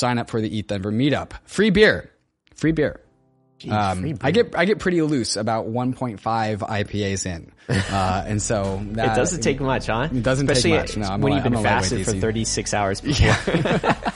sign up for the ETH Denver meetup. Free beer. Free beer. Um, I get I get pretty loose about 1.5 IPAs in, uh, and so that, It doesn't take much, huh? It doesn't take much. No, when a- you've been fasted for 36 hours before.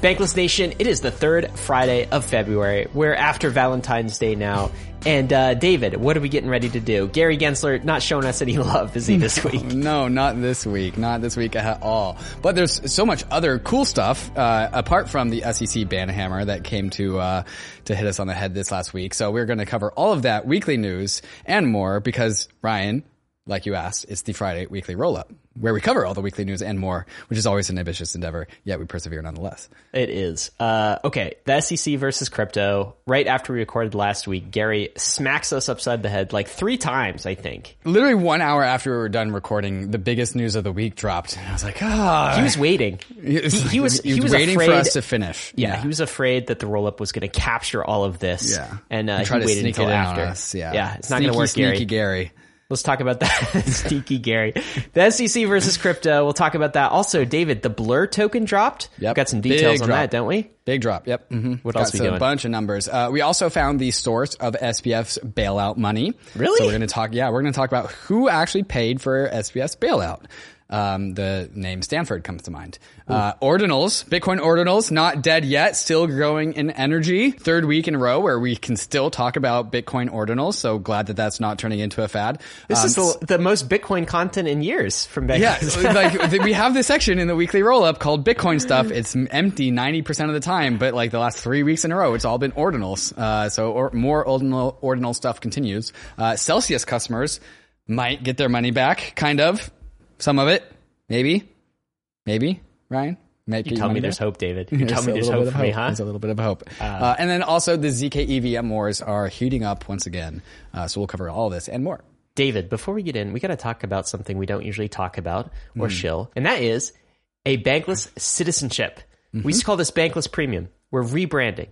Bankless Nation, it is the third Friday of February. We're after Valentine's Day now. And uh, David, what are we getting ready to do? Gary Gensler not showing us any love, is he, this week? No, not this week. Not this week at all. But there's so much other cool stuff uh, apart from the SEC ban hammer that came to uh, to hit us on the head this last week. So we're going to cover all of that weekly news and more because Ryan, like you asked, it's the Friday weekly roll up where we cover all the weekly news and more, which is always an ambitious endeavor. Yet we persevere nonetheless. It is. Uh, okay, the SEC versus crypto. Right after we recorded last week, Gary smacks us upside the head like three times, I think. Literally one hour after we were done recording, the biggest news of the week dropped. And I was like, ah. He was waiting. He was, he was- he was waiting for afraid- us to finish. Yeah, he was afraid that the roll up was going to capture all of this. Yeah. and uh, And try he to waited sneak until it after. Yeah. yeah, it's not going to work, sneaky Gary. Gary. Let's talk about that. Sneaky Gary. The SEC versus crypto. We'll talk about that. Also, David, the Blur token dropped. Yep. Got some Big details on drop. that, don't we? Big drop. Yep. Mm-hmm. What Got else we doing? A bunch of numbers. Uh, we also found the source of SBF's bailout money. Really? So we're going to talk. Yeah, we're going to talk about who actually paid for SBF's bailout. Um, the name Stanford comes to mind. Uh, ordinals, Bitcoin ordinals, not dead yet, still growing in energy. Third week in a row where we can still talk about Bitcoin ordinals. So glad that that's not turning into a fad. This Um, is the, the most Bitcoin content in years from Bitcoin. yeah, like we have this section in the weekly roll up called Bitcoin stuff. It's empty 90% of the time, but like the last three weeks in a row, it's all been ordinals. Uh, so or, more ordinal, ordinal stuff continues. Uh, Celsius customers might get their money back, kind of. Some of it, maybe, maybe, Ryan? Get your Tell me there's hope, David. You tell me there's hope for of me, huh? There's a little bit of hope. Uh, and then also the ZK EVM wars are heating up once again. Uh, so we'll cover all this and more. David, before we get in, we got to talk about something we don't usually talk about or shill, and that is a bankless citizenship. We used to call this bankless premium. We're rebranding.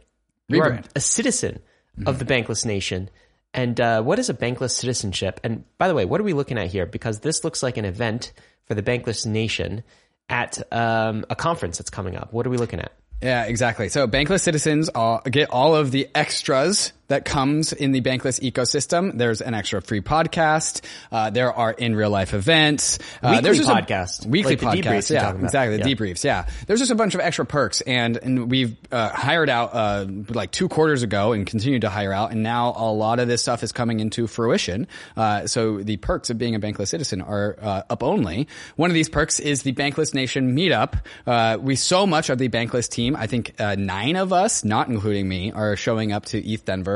You are Mm-hmm. A citizen of the bankless nation. And uh, what is a bankless citizenship? And by the way, what are we looking at here? Because this looks like an event for the bankless nation at um, a conference that's coming up. What are we looking at? Yeah, exactly. So bankless citizens get all of the extras that comes in the bankless ecosystem. There's an extra free podcast. Uh, there are in real life events. Uh, Weekly there's just a- podcast. weekly Like podcast. Yeah, about. exactly. The Yeah. debriefs. Yeah. There's just a bunch of extra perks and, and we've, uh, hired out, uh, like two quarters ago and continued to hire out. And now a lot of this stuff is coming into fruition. Uh, so the perks of being a bankless citizen are, uh, up only. One of these perks is the Bankless Nation meetup. Uh, we so much of the Bankless team, I think, uh, nine of us, not including me, are showing up to ETH Denver.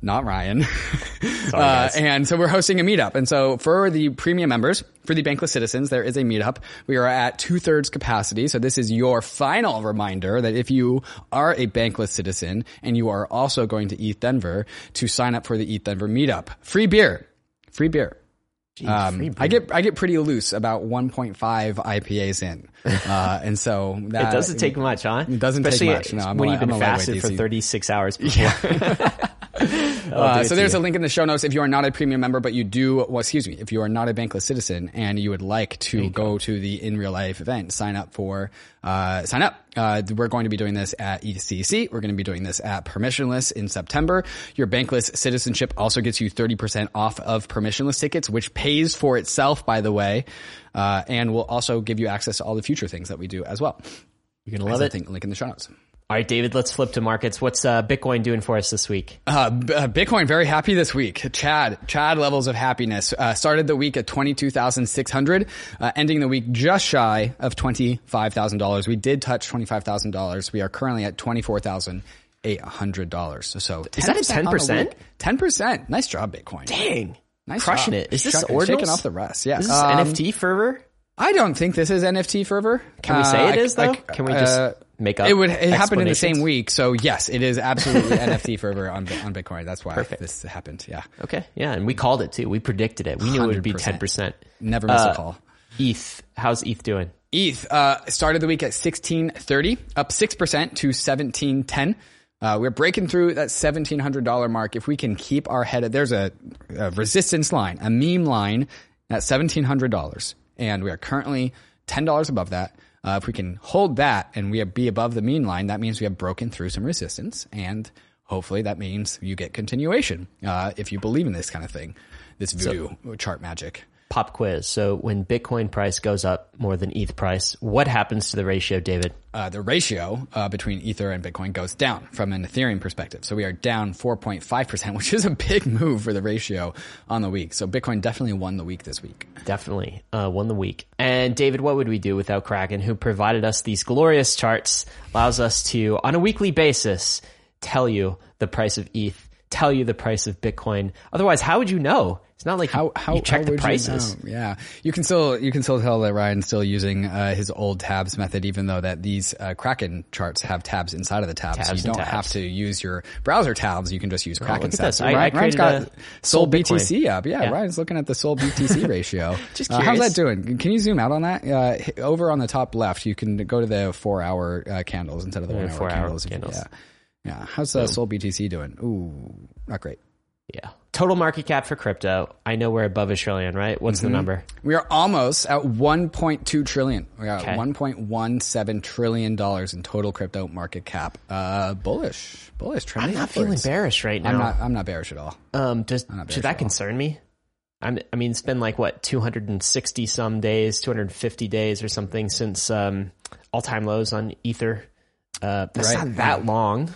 Not Ryan. uh, and so we're hosting a meetup. And so for the premium members, for the Bankless citizens, there is a meetup. We are at two thirds capacity. So this is your final reminder that if you are a Bankless citizen and you are also going to ETH Denver to sign up for the ETH Denver meetup, free beer, free beer. Um, I get I get pretty loose about 1.5 IPAs in, uh, and so that It doesn't take much, huh? It doesn't take much. No, I'm when a- you've been I'm fasted for 36 hours before. Uh, so there's a link in the show notes if you are not a premium member, but you do, well, excuse me, if you are not a bankless citizen and you would like to go, to the in real life event, sign up for, uh, sign up. Uh, we're going to be doing this at ECC. We're going to be doing this at Permissionless in September. Your bankless citizenship also gets you 30% off of permissionless tickets, which pays for itself, by the way. Uh, and will also give you access to all the future things that we do as well. You're gonna love it. link in the show notes. All right, David, let's flip to markets. What's uh, Bitcoin doing for us this week? Uh, uh, Bitcoin very happy this week. Chad, Chad levels of happiness. Uh, started the week at 22,600, uh, ending the week just shy of $25,000. We did touch $25,000. We are currently at $24,800. So, so Is that a 10% 10%? Nice job, Bitcoin. Dang. Nice Crushing job. it. Is this Shuck-? Shaking off the rest. Yeah. Is this Um, NFT fervor? I don't think this is NFT fervor. Can we say Uh, it I- is though? I- Can we just uh, make up? It would. It happened in the same week, so yes, it is absolutely NFT fervor on on Bitcoin. That's why this happened. Yeah, Okay, yeah, and we called it too. We predicted it. We knew it would be 100%. ten percent. never miss Uh, a call. ETH, how's ETH doing? ETH uh, started the week at sixteen thirty, up six percent to seventeen ten. Uh, we're breaking through that seventeen hundred dollar mark. If we can keep our head, there's a, a resistance line, a meme line at seventeen hundred dollars, and we are currently ten dollars above that. Uh, if we can hold that and we be above the mean line, that means we have broken through some resistance and hopefully that means you get continuation uh, if you believe in this kind of thing, this voodoo so, chart magic pop quiz. So when Bitcoin price goes up more than ETH price, what happens to the ratio, David? Uh, the ratio uh, between Ether and Bitcoin goes down from an Ethereum perspective. So we are down 4.5%, which is a big move for the ratio on the week. So Bitcoin definitely won the week this week. Definitely uh, won the week. And David, what would we do without Kraken, who provided us these glorious charts, allows us to, on a weekly basis, tell you the price of ETH, tell you the price of Bitcoin. Otherwise, how would you know? It's not like how, how, you check how the prices. You know? Yeah, you can still you can still tell that Ryan's still using uh, his old tabs method, even though that these uh, Kraken charts have tabs inside of the tabs. tabs so you don't tabs. have to use your browser tabs. You can just use Kraken. Oh, at this. I, Ryan, has got Sol BTC up. Yeah, yeah, Ryan's looking at the Sol BTC ratio. just. Uh, how's that doing? Can you zoom out on that? Uh, over on the top left, you can go to the four hour uh, candles instead of the one hour candles. candles. Yeah. Yeah. How's uh, Sol BTC doing? Ooh, not great. Yeah. Total market cap for crypto. I know we're above a trillion, right? What's mm-hmm. the number? We are almost at 1.2 trillion. We are okay. 1.17 trillion dollars in total crypto market cap. Uh, bullish, bullish. I'm not feeling bearish right now. I'm not. I'm not bearish at all. Um, does should that concern me? I'm, i mean, it's been like what 260 some days, 250 days or something since um, all time lows on Ether. Uh, that's right. not that long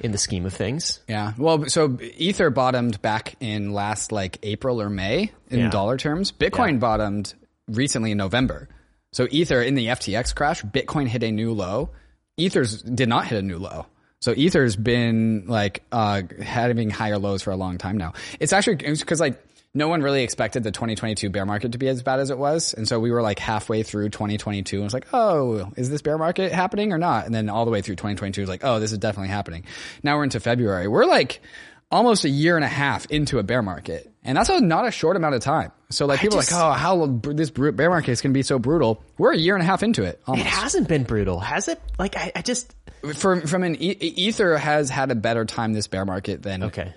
in the scheme of things. Yeah. Well, so Ether bottomed back in last like April or May in yeah. dollar terms. Bitcoin yeah. bottomed recently in November. So Ether in the FTX crash, Bitcoin hit a new low. Ether's did not hit a new low. So Ether's been like uh having higher lows for a long time now. It's actually because like no one really expected the 2022 bear market to be as bad as it was. And so we were like halfway through 2022 and it was like, oh, is this bear market happening or not? And then all the way through 2022 was like, oh, this is definitely happening. Now we're into February. We're like almost a year and a half into a bear market. And that's a, not a short amount of time. So like people just, are like, oh, how this bear market is going to be so brutal. We're a year and a half into it. Almost. It hasn't been brutal, has it? Like I, I just from from an ether has had a better time this bear market than okay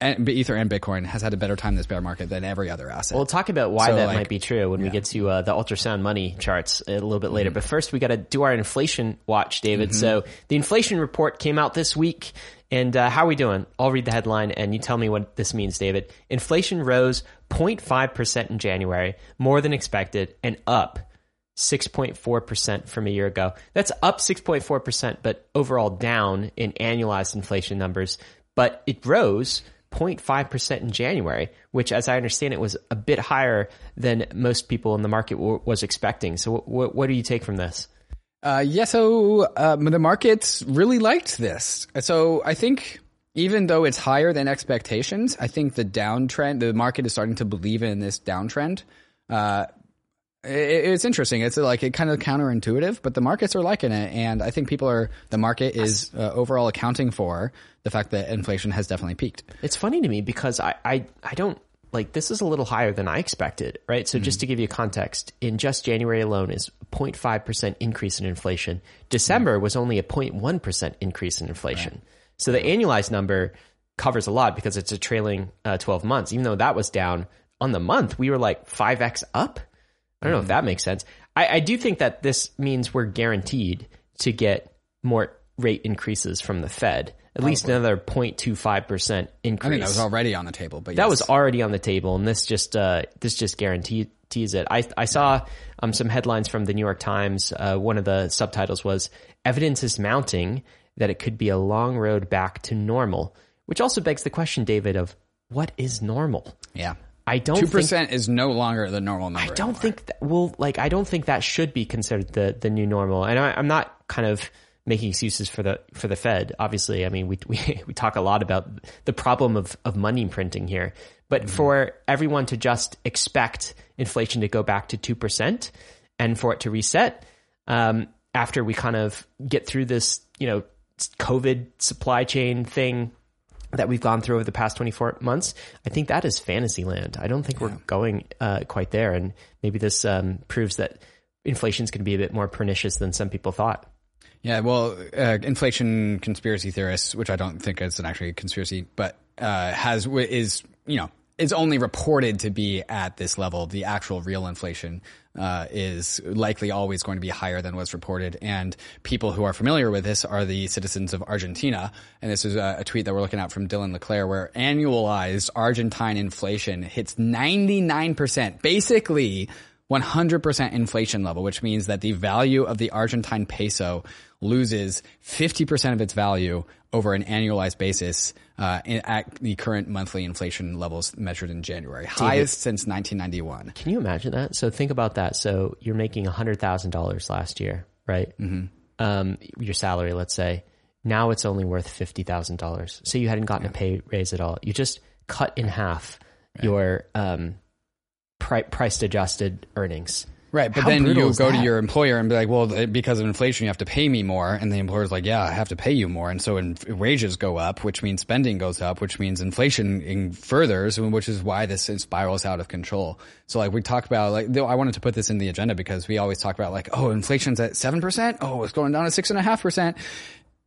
and Ether and Bitcoin has had a better time this bear market than every other asset. We'll talk about why so that like, might be true when yeah. we get to uh, the ultrasound money charts a little bit later. Mm-hmm. But first, we got to do our inflation watch, David. Mm-hmm. So the inflation report came out this week. And uh, how are we doing? I'll read the headline and you tell me what this means, David. Inflation rose 0.5% in January, more than expected, and up 6.4% from a year ago. That's up 6.4%, but overall down in annualized inflation numbers. But it rose 0.5% in January, which, as I understand it, was a bit higher than most people in the market w- was expecting. So, w- what do you take from this? Uh, yeah, so um, the markets really liked this. So, I think even though it's higher than expectations, I think the downtrend, the market is starting to believe in this downtrend. Uh, it's interesting. It's like it kind of counterintuitive, but the markets are liking it, and I think people are. The market is uh, overall accounting for the fact that inflation has definitely peaked. It's funny to me because I I, I don't like this is a little higher than I expected, right? So mm-hmm. just to give you context, in just January alone is 0.5 percent increase in inflation. December mm-hmm. was only a 0.1 percent increase in inflation. Right. So the annualized number covers a lot because it's a trailing uh, 12 months. Even though that was down on the month, we were like 5x up. I don't know if mm-hmm. that makes sense. I, I do think that this means we're guaranteed to get more rate increases from the Fed. At Probably. least another 0.25% increase. I think that was already on the table, but yes. that was already on the table, and this just uh, this just guarantees it. I I saw um, some headlines from the New York Times. Uh, one of the subtitles was "Evidence is mounting that it could be a long road back to normal," which also begs the question, David, of what is normal? Yeah. I don't. Two percent is no longer the normal number. I don't anymore. think that. Well, like I don't think that should be considered the the new normal. And I, I'm not kind of making excuses for the for the Fed. Obviously, I mean we we we talk a lot about the problem of of money printing here, but mm-hmm. for everyone to just expect inflation to go back to two percent and for it to reset um, after we kind of get through this, you know, COVID supply chain thing that we've gone through over the past 24 months, I think that is fantasy land. I don't think yeah. we're going uh, quite there. And maybe this um, proves that inflation is going to be a bit more pernicious than some people thought. Yeah, well, uh, inflation conspiracy theorists, which I don't think is an actually conspiracy, but uh, has is you know is only reported to be at this level. The actual real inflation uh, is likely always going to be higher than was reported. And people who are familiar with this are the citizens of Argentina. And this is a, a tweet that we're looking at from Dylan LeClair, where annualized Argentine inflation hits 99%, basically 100% inflation level, which means that the value of the Argentine peso loses 50% of its value over an annualized basis uh, at the current monthly inflation levels measured in January, highest since 1991. Can you imagine that? So think about that. So you're making $100,000 last year, right? Mm-hmm. Um, your salary, let's say. Now it's only worth $50,000. So you hadn't gotten yeah. a pay raise at all. You just cut in half right. your um, pri- price adjusted earnings. Right, but How then you go that? to your employer and be like, "Well, because of inflation, you have to pay me more," and the employer's like, "Yeah, I have to pay you more," and so in, wages go up, which means spending goes up, which means inflation furthers, which is why this spirals out of control. So, like we talk about, like I wanted to put this in the agenda because we always talk about like, oh, inflation's at seven percent, oh, it's going down to six and a half percent,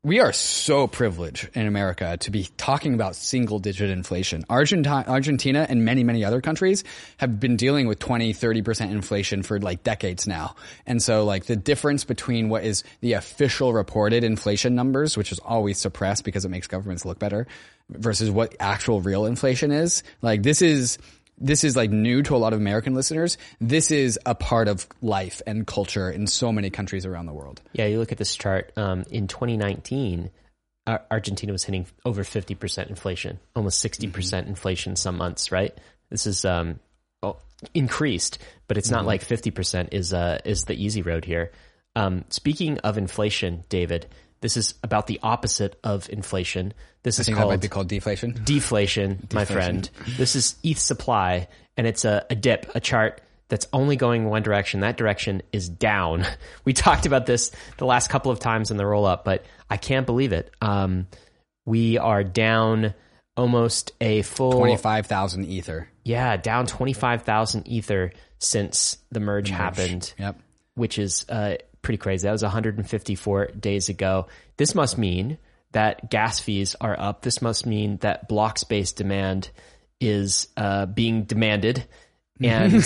we are so privileged in America to be talking about single digit inflation. Argentina, Argentina and many, many other countries have been dealing with 20, 30% inflation for like decades now. And so like the difference between what is the official reported inflation numbers, which is always suppressed because it makes governments look better versus what actual real inflation is, like this is, this is like new to a lot of American listeners. This is a part of life and culture in so many countries around the world. Yeah, you look at this chart um, in 2019. Argentina was hitting over 50% inflation, almost 60% mm hmm inflation some months, right? This is um, increased, but it's mm-hmm. not like 50% is uh, is the easy road here. Um, speaking of inflation, David, this is about the opposite of inflation. This I is called, might be called deflation. Deflation, deflation, my friend. This is ETH supply, and it's a, a dip, a chart that's only going one direction. That direction is down. We talked about this the last couple of times in the roll up, but I can't believe it. Um, we are down almost a full 25,000 ether. Yeah, down 25,000 ether since the merge, merge. happened. Yep. Which is uh, pretty crazy. That was 154 days ago. This must mean that gas fees are up. This must mean that block space demand is uh, being demanded. And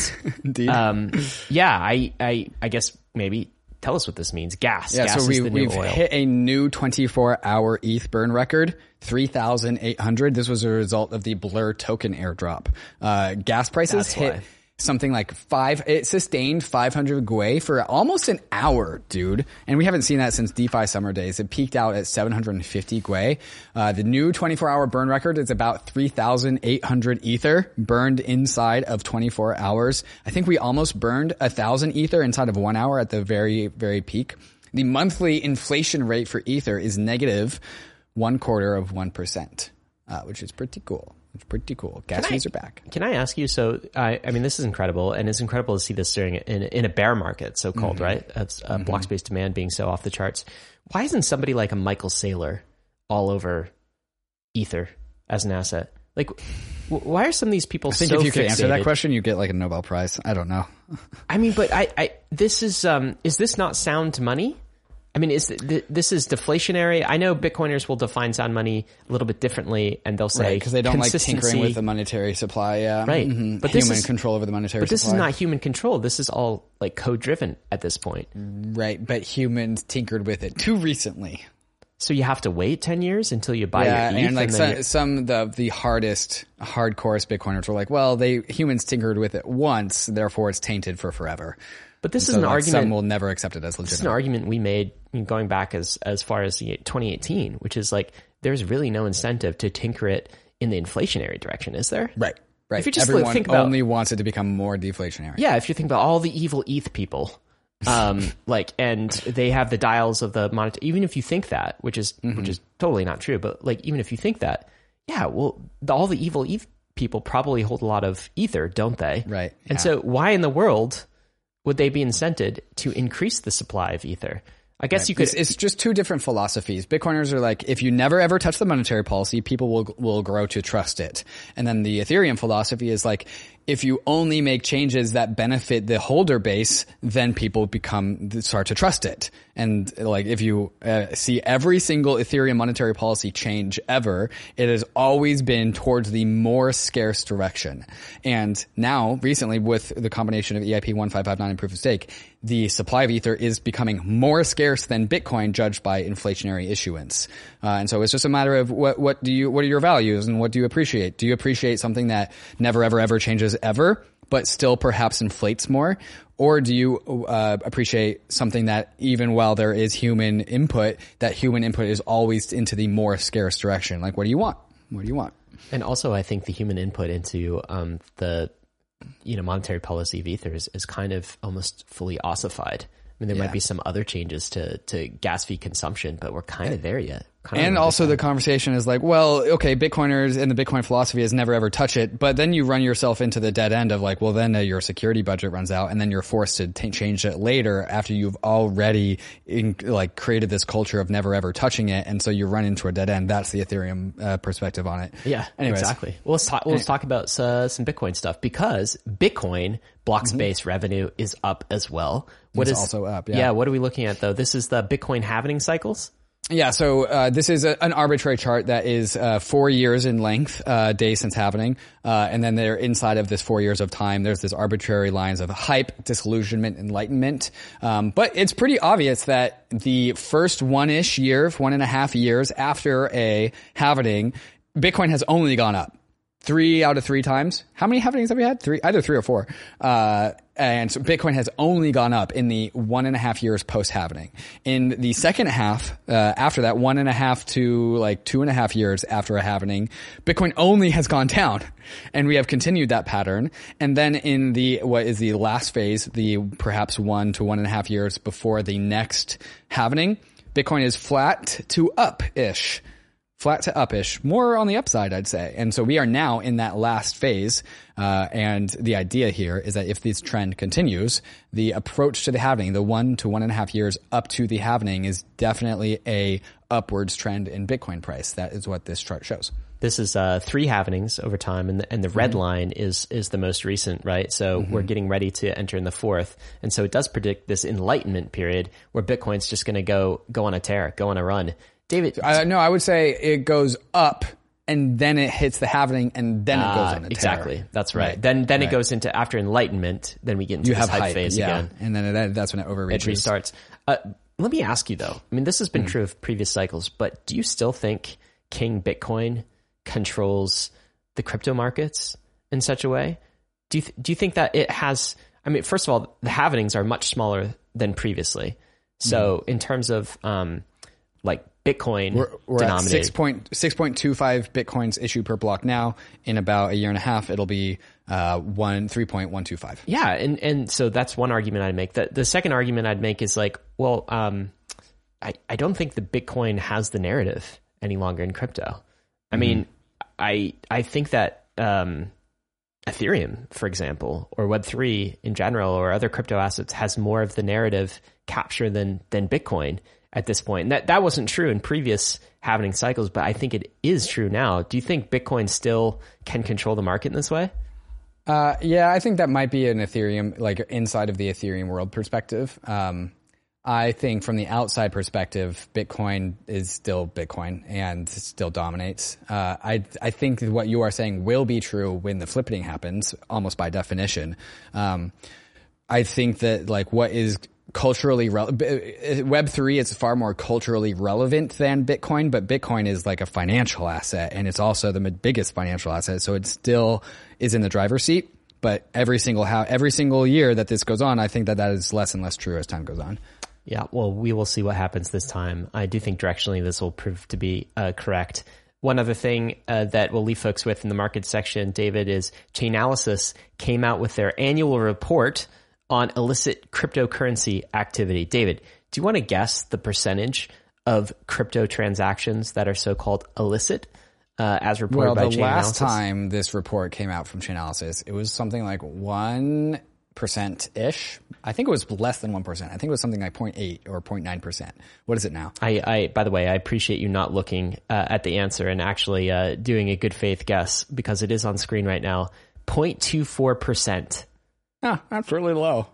um, yeah, I, I I guess maybe tell us what this means. Gas. Yeah, gas so we, we've hit a new 24 hour ETH burn record, 3,800. This was a result of the Blur token airdrop. Uh, gas prices That's hit. Why something like five, it sustained 500 Gwei for almost an hour, dude. And we haven't seen that since DeFi summer days. It peaked out at 750 Gwei. Uh, the new 24 hour burn record is about 3,800 ether burned inside of 24 hours. I think we almost burned a thousand ether inside of one hour at the very, very peak. The monthly inflation rate for ether is negative one quarter of 1%, uh, which is pretty cool. It's pretty cool. Gas fees are back. Can I ask you? So, I, I mean, this is incredible, and it's incredible to see this during in, in a bear market, so called, mm-hmm. right? That's uh, mm-hmm. block space demand being so off the charts. Why isn't somebody like a Michael Saylor all over Ether as an asset? Like, why are some of these people? I think so if you could answer that question, you get like a Nobel Prize. I don't know. I mean, but I, I this is um, is this not sound money? I mean, is this is deflationary? I know Bitcoiners will define sound money a little bit differently, and they'll say because right, they don't like tinkering with the monetary supply. Yeah, right. Mm-hmm. But human is, control over the monetary. Supply. But this supply. is not human control. This is all like code driven at this point. Right, but humans tinkered with it too recently. So you have to wait ten years until you buy yeah, your ETH, and like some, some of the the hardest hardcore Bitcoiners were like, well, they humans tinkered with it once, therefore it's tainted for forever. But this is an like argument. Some will never accept it as legitimate. This is an argument we made going back as as far as 2018, which is like there's really no incentive to tinker it in the inflationary direction, is there? Right. Right. If you just Everyone think about, only wants it to become more deflationary. Yeah. If you think about all the evil ETH people, um, like, and they have the dials of the monitor. Even if you think that, which is mm-hmm. which is totally not true, but like even if you think that, yeah, well, the, all the evil ETH people probably hold a lot of ether, don't they? Right. And yeah. so, why in the world would they be incented to increase the supply of ether? I guess right. you could. It's, it's, just two different philosophies. Bitcoiners are like, if you never ever touch the monetary policy, people will will grow to trust it. And then the Ethereum philosophy is like, if you only make changes that benefit the holder base, then people become start to trust it. And like, if you uh, see every single Ethereum monetary policy change ever, it has always been towards the more scarce direction. And now, recently, with the combination of EIP 1559 and proof of stake, the supply of Ether is becoming more scarce than Bitcoin judged by inflationary issuance. Uh, and so it's just a matter of what, what do you, what are your values and what do you appreciate? Do you appreciate something that never, ever, ever changes ever? But still perhaps inflates more? Or do you uh, appreciate something that even while there is human input, that human input is always into the more scarce direction? Like, what do you want? What do you want? And also, I think the human input into um, the you know monetary policy of Ether is, is kind of almost fully ossified. I mean, there yeah. might be some other changes to, to gas fee consumption, but we're kind of there yet. Kind and also the conversation is like, well, okay, Bitcoiners and the Bitcoin philosophy is never ever touch it, but then you run yourself into the dead end of like, well, then uh, your security budget runs out, and then you're forced to t- change it later after you've already in, like created this culture of never ever touching it, and so you run into a dead end. That's the Ethereum uh, perspective on it. Yeah, Anyways. exactly. Well, let's talk. Well, let's talk about uh, some Bitcoin stuff because Bitcoin block space mm-hmm. revenue is up as well. What it's is also up? Yeah. yeah. What are we looking at though? This is the Bitcoin halving cycles. Yeah, so uh, this is a, an arbitrary chart that is uh, four years in length, uh, days since happening, uh, and then there inside of this four years of time, there's this arbitrary lines of hype, disillusionment, enlightenment. Um, but it's pretty obvious that the first one-ish year, one and a half years after a halving, Bitcoin has only gone up three out of three times. How many happenings have we had? Three, either three or four. Uh, and so Bitcoin has only gone up in the one and a half years post halving. In the second half, uh, after that, one and a half to like two and a half years after a happening, Bitcoin only has gone down. And we have continued that pattern. And then in the, what is the last phase, the perhaps one to one and a half years before the next happening, Bitcoin is flat to up-ish flat to upish, more on the upside, I'd say. And so we are now in that last phase. Uh, and the idea here is that if this trend continues, the approach to the halving, the one to one and a half years up to the halving is definitely a upwards trend in Bitcoin price. That is what this chart shows. This is uh, three halvings over time, and the, and the red mm-hmm. line is is the most recent, right? So mm-hmm. we're getting ready to enter in the fourth, and so it does predict this enlightenment period where Bitcoin's just going to go go on a tear, go on a run. David, uh, no, I would say it goes up and then it hits the halving and then it goes on a exactly. That's right. right. Then then right. it goes into after enlightenment. Then we get into you have hype, hype phase yeah. again, and then it, that's when it overreaches. It restarts. Uh, let me ask you though. I mean, this has been mm. true of previous cycles, but do you still think King Bitcoin controls the crypto markets in such a way? Do you th- do you think that it has? I mean, first of all, the halvings are much smaller than previously. So, mm. in terms of um, like Bitcoin we're, we're denominated. At 6 point, 6.25 Bitcoins issued per block now. In about a year and a half, it'll be uh, one, 3.125. Yeah. And, and so that's one argument I'd make. The, the second argument I'd make is like, well, um, I, I don't think the Bitcoin has the narrative any longer in crypto. I mm-hmm. mean, I, I think that, um, Ethereum, for example, or Web3 in general, or other crypto assets has more of the narrative capture than, than Bitcoin at this point. And that that wasn't true in previous halving cycles, but I think it is true now. Do you think Bitcoin still can control the market in this way? Uh, yeah, I think that might be an Ethereum, like inside of the Ethereum world perspective. Um, I think from the outside perspective, Bitcoin is still Bitcoin and still dominates. Uh, I I think what you are saying will be true when the flipping happens, almost by definition. Um, I think that like what is culturally relevant. Uh, Web three is far more culturally relevant than Bitcoin, but Bitcoin is like a financial asset, and it's also the biggest financial asset. So it still is in the driver's seat. But every single how every single year that this goes on, I think that that is less and less true as time goes on. Yeah, well, we will see what happens this time. I do think directionally this will prove to be uh, correct. One other thing uh, that we'll leave folks with in the market section, David, is Chainalysis came out with their annual report on illicit cryptocurrency activity. David, do you want to guess the percentage of crypto transactions that are so-called illicit? Uh, as reported well, by the last time this report came out from Chainalysis, it was something like one percent ish. I think it was less than one percent. I think it was something like 0.8 or 0.9 percent. What is it now? I, I, by the way, I appreciate you not looking uh, at the answer and actually uh, doing a good faith guess because it is on screen right now. 0.24 percent Ah, that's really low.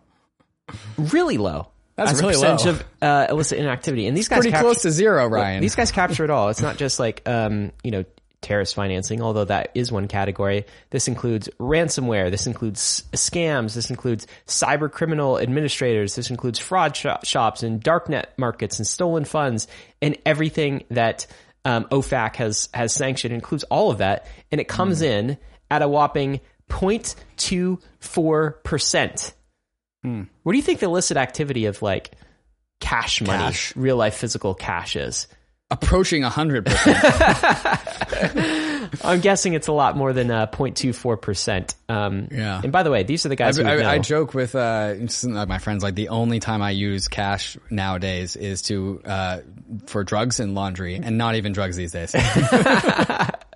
Really low. That's as a really percentage low. of uh, illicit inactivity. And these guys Pretty capture- close to zero, Ryan. These guys capture it all. It's not just like um, you know terrorist financing, although that is one category. This includes ransomware. This includes scams. This includes cyber criminal administrators. This includes fraud sho- shops and darknet markets and stolen funds and everything that um, OFAC has has sanctioned includes all of that, and it comes in at a whopping 0.24 percent. What do you think the illicit activity of like cash money, Cash. real life physical cash is? Approaching 100%. I'm guessing it's a lot more than uh, 0.24%. Um, Yeah. And by the way, these are the guys know. I, I joke with uh, my friends like the only time I use cash nowadays is to uh, for drugs and laundry, and not even drugs these days.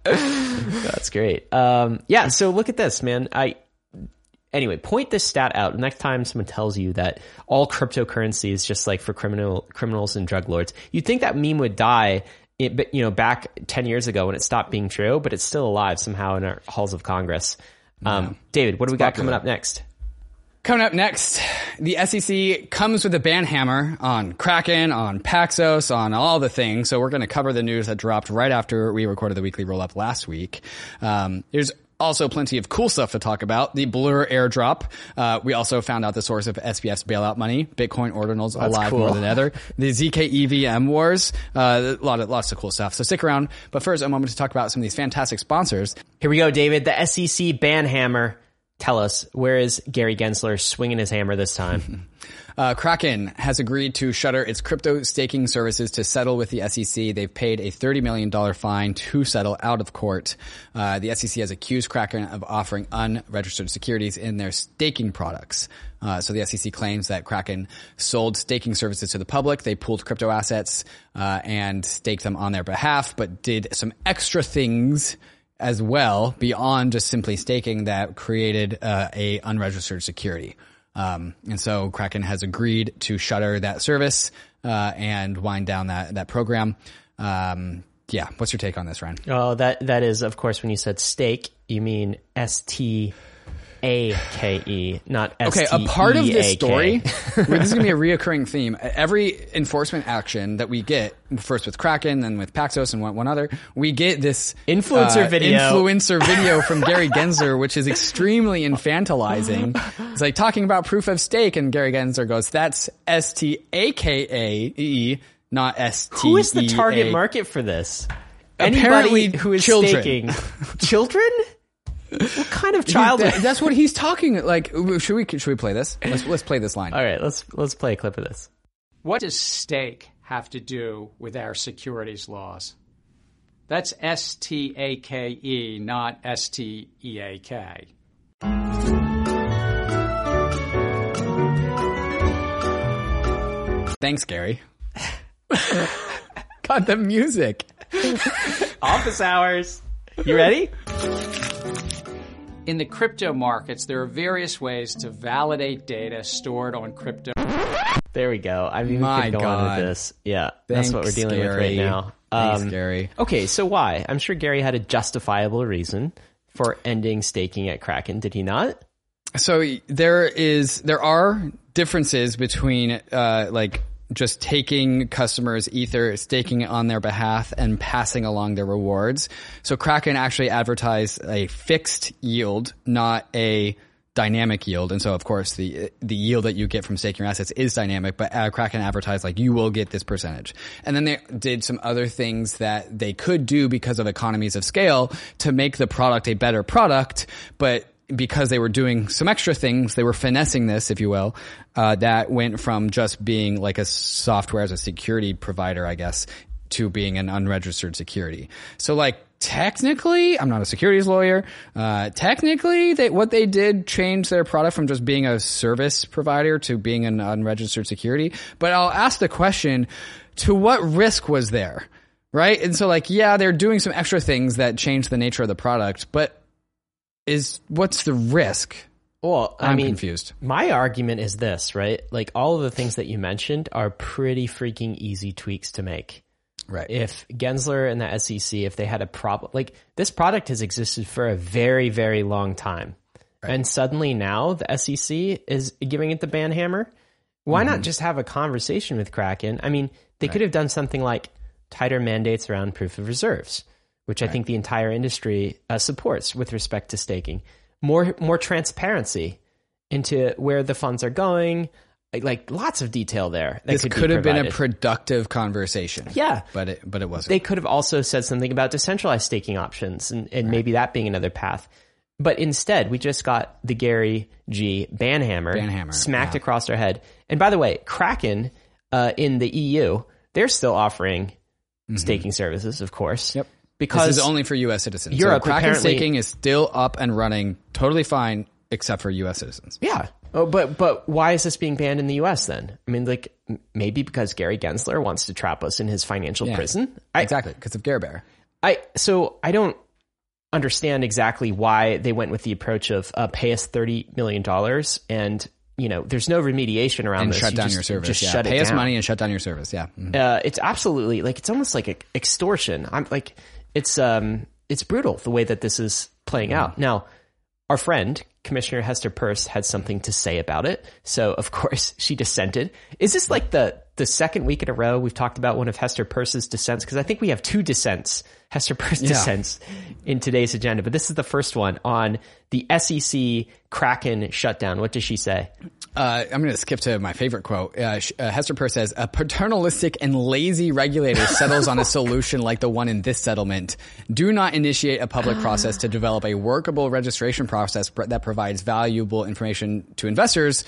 That's great. Um, yeah. So look at this, man. I anyway point this stat out. Next time someone tells you that all cryptocurrency is just like for criminal criminals and drug lords, you'd think that meme would die. It, but, you know, back ten years ago when it stopped being true, but it's still alive somehow in our halls of Congress. Um, David, what do we got coming up next? Coming up next, the SEC comes with a ban hammer on Kraken, on Paxos, on all the things. So we're going to cover the news that dropped right after we recorded the weekly roll up last week. Um, there's also plenty of cool stuff to talk about. The Blur airdrop. Uh, we also found out the source of SBF's bailout money. Bitcoin ordinals alive cool. more than ever. The ZK EVM wars. Uh, a lot of lots of cool stuff. So stick around. But first, a moment to talk about some of these fantastic sponsors. Here we go, David. The SEC ban hammer. Tell us where is Gary Gensler swinging his hammer this time? Uh, Kraken has agreed to shutter its crypto staking services to settle with the SEC. They've paid a $30 million fine to settle out of court. Uh, the SEC has accused Kraken of offering unregistered securities in their staking products. Uh, so the SEC claims that Kraken sold staking services to the public. They pooled crypto assets uh, and staked them on their behalf, but did some extra things as well beyond just simply staking that created uh, a unregistered security. Um, and so Kraken has agreed to shutter that service uh, and wind down that that program. Um, yeah, what's your take on this, Ryan? Oh, that that is, of course, when you said stake, you mean S T A K E, not S Okay, a part of this story, this is going to be a reoccurring theme. Every enforcement action that we get, first with Kraken, then with Paxos and one, one other, we get this uh, Influencer video. influencer video from Gary Gensler, which is extremely infantilizing. It's like talking about proof of stake, and Gary Gensler goes, "That's S T A K A E, not S T." Who is the target market for this? Apparently Anybody who is children. staking children? What kind of child? That- that's what he's talking. Like, should we should we play this? Let's let's play this line. All right, let's let's play a clip of this. What does stake have to do with our securities laws? That's S T A K E, not S T E A K. Thanks, Gary. Got the music. Office hours. You ready? In the crypto markets, there are various ways to validate data stored on crypto. There we go. I mean, My we could go on with this. Yeah, that's what we're Thanks, dealing with right Gary. now. Thanks, Um, Gary. Okay, so why? I'm sure Gary had a justifiable reason for ending staking at Kraken. Did he not? So there is there are differences between uh, like just taking customers ether, staking it on their behalf, and passing along their rewards. So Kraken actually advertised a fixed yield, not a dynamic yield. And so, of course, the the yield that you get from staking your assets is dynamic, but uh, Kraken advertised like you will get this percentage. And then they did some other things that they could do because of economies of scale to make the product a better product, but because they were doing some extra things, they were finessing this, if you will, uh, that went from just being like a software as a security provider, I guess, to being an unregistered security. So like technically, I'm not a securities lawyer. Uh, technically, they, what they did change their product from just being a service provider to being an unregistered security. But I'll ask the question, to what risk was there? Right? And so like, yeah, they're doing some extra things that change the nature of the product, but is what's the risk? Well, I I'm mean, confused. My argument is this, right? Like all of the things that you mentioned are pretty freaking easy tweaks to make. Right. If Gensler and the SEC, if they had a problem, like this product has existed for a very, very long time. And suddenly now the SEC is giving it the ban hammer. Why not mm-hmm. just have a conversation with Kraken? I mean, they could have done something like tighter mandates around proof of reserves, which I think the entire industry uh, supports with respect to staking. More more transparency into where the funds are going, like, like lots of detail there. That This could, could be have been a productive conversation. Yeah. but it but it wasn't. They could have also said something about decentralized staking options and, and maybe that being another path. But instead, we just got the Gary G banhammer, Banhammer, smacked yeah. across our head. And by the way, Kraken uh, in the EU, they're still offering staking services, of course. Mm-hmm. Yep. Because this is only for U.S. citizens. Europe so Kraken staking is still up and running, totally fine, except for U.S. citizens. Yeah. Oh, but but why is this being banned in the U.S. then? I mean, like maybe because Gary Gensler wants to trap us in his financial Yeah. prison. I, exactly, because of Gare Bear. I so I don't understand exactly why they went with the approach of uh, pay us thirty million dollars and you know there's no remediation around And this. shut You down just- your service. Just yeah. shut Pay us down. money and shut down your service. Yeah. Mhm. Uh, it's absolutely like it's almost like extortion. I'm like it's um it's brutal the way that this is playing out. Now, our friend Commissioner Hester Peirce had something to say about it, so of course she dissented. Is this like the the second week in a row we've talked about one of Hester Peirce's dissents? Because I think we have two dissents, Hester Peirce dissents, in today's agenda. But this is the first one on the SEC Kraken shutdown. What does she say? Uh, I'm going to skip to my favorite quote. Uh, uh, Hester Peirce says, "A paternalistic and lazy regulator settles on a solution like the one in this settlement. Do not initiate a public process to develop a workable registration process that provides valuable information to investors.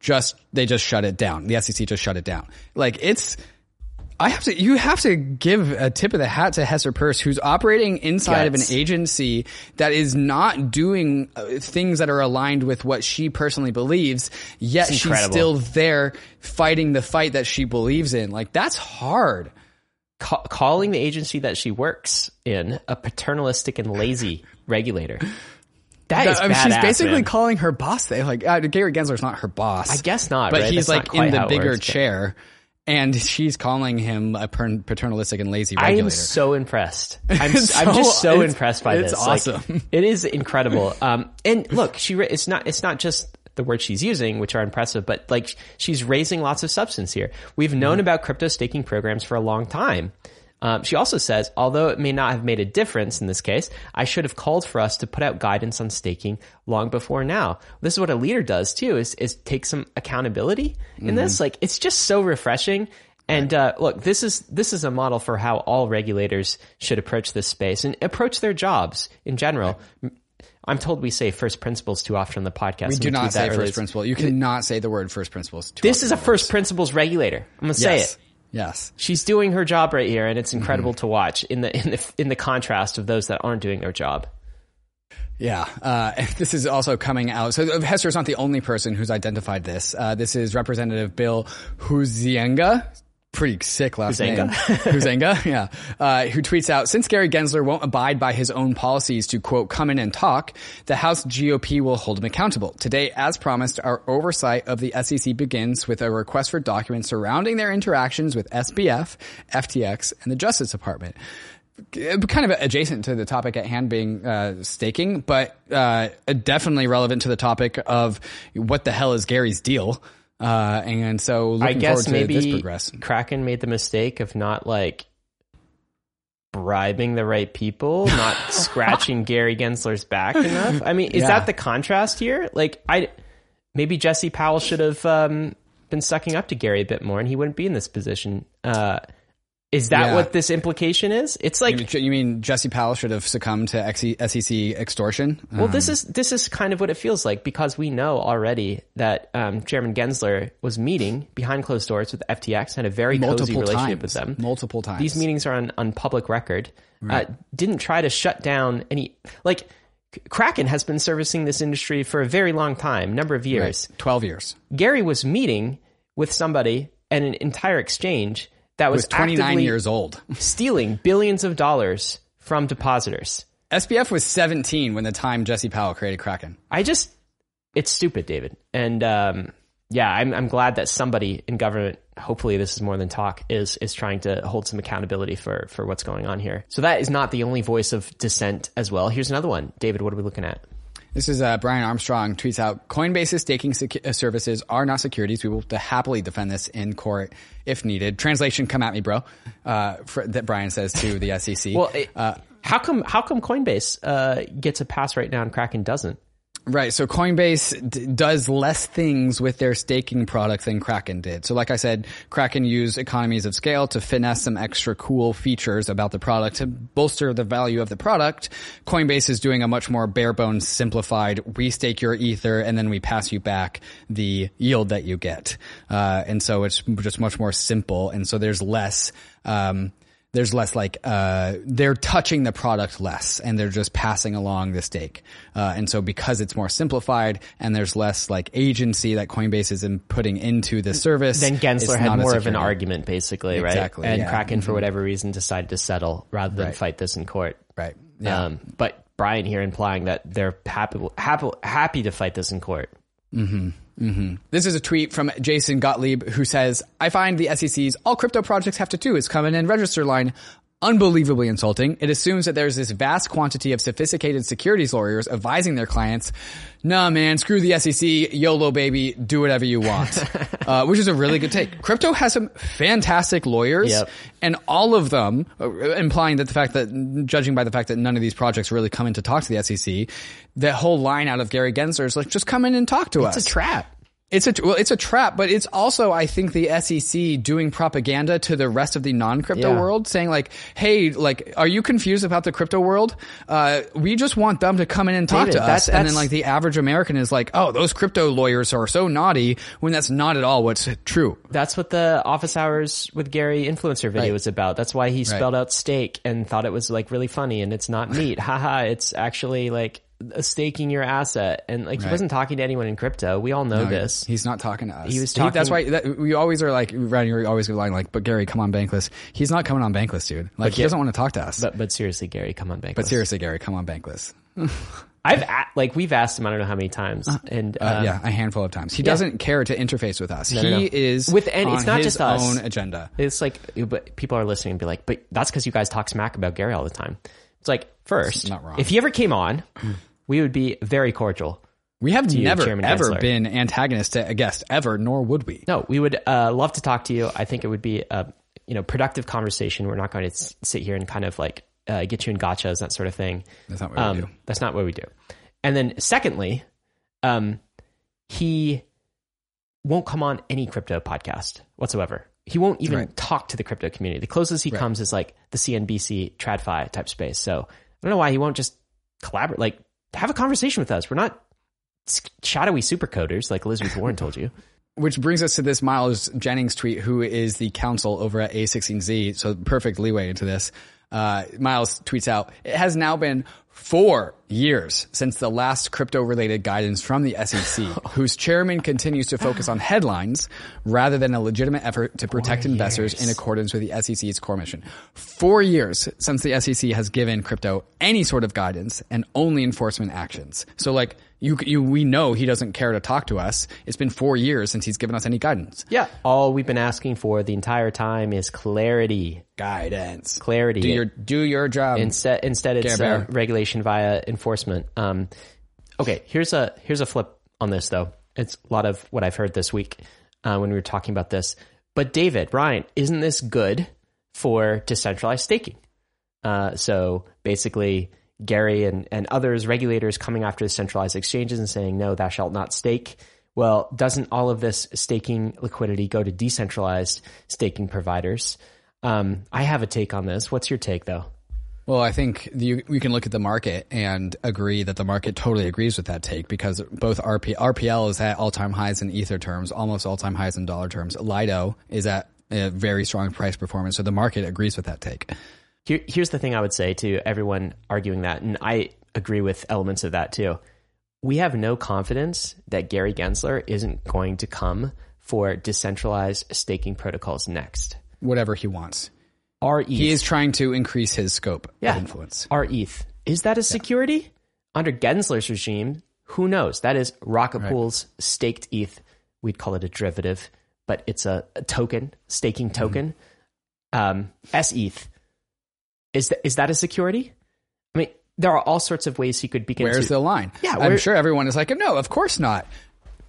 Just they just shut it down. The SEC just shut it down. Like it's." I have to, you have to give a tip of the hat to Hester Peirce, who's operating inside of an agency that is not doing uh, things that are aligned with what she personally believes, yet she's still there fighting the fight that she believes in. Like that's hard. ca- calling the agency that she works in a paternalistic and lazy regulator. That is I mean, she's badass, basically man. calling her boss. They like uh, Gary Gensler's not her boss. I guess not, but right? he's That's like in the bigger works, but- chair, and she's calling him a paternalistic and lazy regulator. I am so impressed. I'm, It's I'm just so- so impressed by it's this. Like, awesome. it is incredible. Um, and look, she ra- it's not it's not just the words she's using, which are impressive, but like she's raising lots of substance here. We've known Mm-hmm. about crypto staking programs for a long time. Um, she also says, although it may not have made a difference in this case, I should have called for us to put out guidance on staking long before now. This is what a leader does too: is is take some accountability in this. Mm-hmm. Like it's just so refreshing. And uh, look, this is this is a model for how all regulators should approach this space and approach their jobs in general. I'm told we say first principles too often on the podcast. we do not say first principle. You cannot say the word first principles. too This is a first principles regulator. I'm gonna say it. Yes. She's doing her job right here, and it's incredible Mm-hmm. to watch in the in the in the contrast of those that aren't doing their job. Yeah, uh, this is also coming out. So Hester is not the only person who's identified this. Uh, this is Representative Bill Huizenga. Pretty sick last Huizenga? name. Huizenga, yeah. Uh, who tweets out, since Gary Gensler won't abide by his own policies to quote, come in and talk, the House GOP will hold him accountable. Today, as promised, our oversight of the SEC begins with a request for documents surrounding their interactions with SBF, FTX, and the Justice Department kind of adjacent to the topic at hand being uh, staking, but uh, definitely relevant to the topic of what the hell is Gary's deal. Uh, and so looking I guess maybe. Kraken made the mistake of not like bribing the right people, not scratching Gary Gensler's back enough. I mean, is Yeah. that the contrast here? Like, I maybe Jesse Powell should have um, been sucking up to Gary a bit more, and he wouldn't be in this position. Uh, is that Yeah. what this implication is? It's like You mean- you mean Jesse Powell should have succumbed to SEC extortion? Well, this is this is kind of what it feels like because we know already that um, Chairman Gensler was meeting behind closed doors with FTX, had a very cozy relationship times. with them. Multiple times. These meetings are on, on public record. Uh, didn't try to shut down any like Kraken has been servicing this industry for a very long time, number of years. Twelve years. Gary was meeting with somebody at an entire exchange that was, Was twenty nine years old. stealing billions of dollars from depositors. SBF was seventeen when the time Jesse Powell created Kraken. I just, it's stupid, David. And um, yeah, I'm, I'm glad that somebody in government, hopefully this is more than talk, is is trying to hold some accountability for for what's going on here. So that is not the only voice of dissent as well. Here's another one. David, what are we looking at? This is uh, Brian Armstrong tweets out Coinbase's staking secu- uh, services are not securities. We will happily defend this in court if needed. Translation, come at me, bro. Uh, for, that Brian says to the SEC. well, it, uh, how come how come Coinbase uh, gets a pass right now and Kraken doesn't? Right. So Coinbase d- does less things with their staking product than Kraken did. So like I said, Kraken used economies of scale to finesse some extra cool features about the product to bolster the value of the product. Coinbase is doing a much more bare bones simplified, we stake your ether and then we pass you back the yield that you get. Uh, and so it's just much more simple. And so there's less, um, there's less like uh, they're touching the product less and they're just passing along the stake uh, and so because it's more simplified and there's less like agency that coinbase is in putting into the service then gensler had more of an argument basically right exactly and yeah. kraken for mm-hmm. whatever reason decided to settle rather than right. fight this in court right yeah. Um, but brian here implying that they're happy happy happy to fight this in court mm-hmm. Mm-hmm. This is a tweet from Jason Gottlieb who says, I find the SEC's all crypto projects have to do is come in and register line unbelievably insulting. It assumes that there's this vast quantity of sophisticated securities lawyers advising their clients, nah man, screw the SEC, YOLO baby, do whatever you want. uh, which is a really good take. Crypto has some fantastic lawyers yep. and all of them, uh, implying that the fact that, judging by the fact that none of these projects really come in to talk to the SEC, that whole line out of Gary Gensler is like, just come in and talk to it's us. It's a trap. It's a well, it's a trap, but it's also I think the SEC doing propaganda to the rest of the non-crypto yeah. world, saying like, "Hey, like, are you confused about the crypto world? Uh, we just want them to come in and talk David, to us." and then like the average American is like, "Oh, those crypto lawyers are so naughty," when that's not at all what's true. That's what the office hours with Gary influencer video right. was about. That's why he spelled right. out steak and thought it was like really funny, and it's not meat. Haha, it's actually like staking your asset. And like right. he wasn't talking to anyone in crypto. We all know no, this. he's not talking to us. He was talking he, that's why that, we always are like Ryan, you're always lying like but Gary come on bankless. He's not coming on bankless dude. Like but he doesn't want to talk to us. But but seriously Gary come on bankless. But seriously Gary come on bankless. I've like we've asked him I don't know how many times uh, and uh, uh, yeah a handful of times. He yeah. doesn't care to interface with us. No, he no, no. is with and it's not just us. own agenda. It's like but people are listening and be like but that's because you guys talk smack about Gary all the time. It's like first not wrong. if he ever came on we would be very cordial. We have never ever Gensler. been antagonist to a guest ever, nor would we. No, we would uh, love to talk to you. I think it would be a you know productive conversation. We're not going to sit here and kind of like uh, get you in gotchas that sort of thing. That's not what um, we do. That's not what we do. And then secondly, um, he won't come on any crypto podcast whatsoever. He won't even right. talk to the crypto community. The closest he right. comes is like the CNBC TradFi type space. So I don't know why he won't just collaborate. Like have a conversation with us. We're not shadowy supercoders like Elizabeth Warren told you. Which brings us to this Miles Jennings tweet, who is the counsel over at A16Z. So perfect leeway into this. Uh, Miles tweets out, it has now been four years since the last crypto related guidance from the SEC, whose chairman continues to focus on headlines rather than a legitimate effort to protect four investors years. in accordance with the SEC's core mission. Four years since the SEC has given crypto any sort of guidance and only enforcement actions. So like, you, you, we know he doesn't care to talk to us. It's been four years since he's given us any guidance. Yeah. All we've been asking for the entire time is clarity. Guidance. Clarity. Do your, do your job. Instead, instead it's uh, regulation via enforcement. Um, okay. Here's a, here's a flip on this though. It's a lot of what I've heard this week, uh, when we were talking about this. But David, Ryan, isn't this good for decentralized staking? Uh, so basically, Gary and, and others, regulators coming after the centralized exchanges and saying, no, thou shalt not stake. Well, doesn't all of this staking liquidity go to decentralized staking providers? Um, I have a take on this. What's your take though? Well, I think you, we can look at the market and agree that the market totally agrees with that take because both RP, RPL is at all-time highs in Ether terms, almost all-time highs in dollar terms. Lido is at a very strong price performance. So the market agrees with that take. Here, here's the thing I would say to everyone arguing that, and I agree with elements of that too. We have no confidence that Gary Gensler isn't going to come for decentralized staking protocols next. Whatever he wants. rETH. He is trying to increase his scope yeah. of influence. rETH. Is that a security? Yeah. Under Gensler's regime, who knows? That is Rocket right. Pool's staked ETH. We'd call it a derivative, but it's a, a token, staking token. Mm-hmm. Um, SETH is that, is that a security? I mean, there are all sorts of ways he could begin. Where's to, the line? Yeah, I'm sure everyone is like, no, of course not.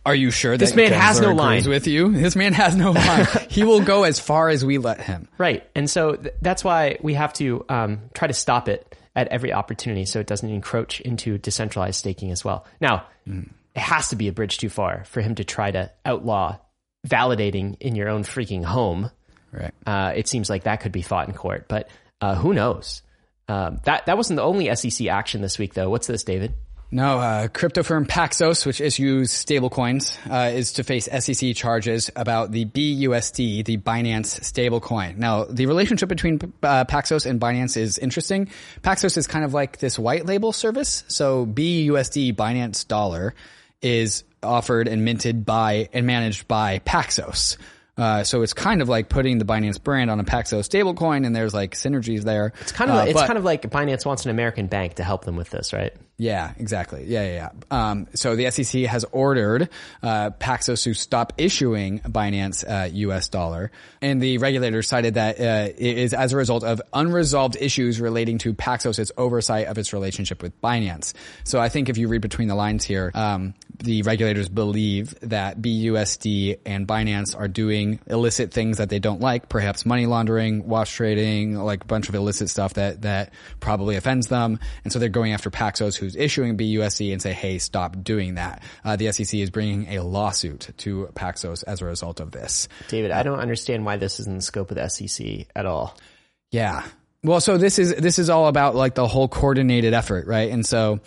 Are you sure this man Gensler has no line with you? This man has no line. he will go as far as we let him. Right, and so th- that's why we have to um, try to stop it at every opportunity, so it doesn't encroach into decentralized staking as well. Now, mm. it has to be a bridge too far for him to try to outlaw validating in your own freaking home. Right. Uh, it seems like that could be fought in court, but uh, who knows? Um, that that wasn't the only SEC action this week, though. What's this, David? No, uh, crypto firm Paxos, which issues stablecoins, uh, is to face SEC charges about the BUSD, the Binance stablecoin. Now, the relationship between uh, Paxos and Binance is interesting. Paxos is kind of like this white label service. So BUSD, Binance Dollar, is offered and minted by and managed by Paxos. Uh, so it's kind of like putting the Binance brand on a Paxos stablecoin, and there's like synergies there. It's kind of uh, it's but, kind of like Binance wants an American bank to help them with this, right? Yeah, exactly. Yeah, yeah, yeah. Um, so the SEC has ordered uh, Paxos to stop issuing Binance uh, U.S. dollar, and the regulator cited that uh, it is as a result of unresolved issues relating to Paxos' oversight of its relationship with Binance. So I think if you read between the lines here, um, the regulators believe that BUSD and Binance are doing illicit things that they don't like, perhaps money laundering, wash trading, like a bunch of illicit stuff that that probably offends them, and so they're going after Paxos, who's issuing BUSD, and say, "Hey, stop doing that." Uh, the SEC is bringing a lawsuit to Paxos as a result of this. David, I don't understand why this is in the scope of the SEC at all. Yeah. Well, so this is this is all about like the whole coordinated effort, right? And so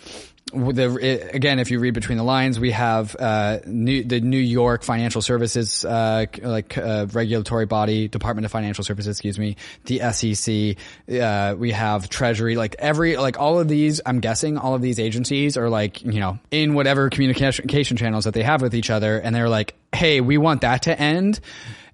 the, again, if you read between the lines, we have uh, New, the New York Financial Services, uh, like uh, regulatory body, Department of Financial Services, excuse me, the SEC. Uh, we have Treasury, like every, like all of these. I'm guessing all of these agencies are like, you know, in whatever communication channels that they have with each other, and they're like, "Hey, we want that to end."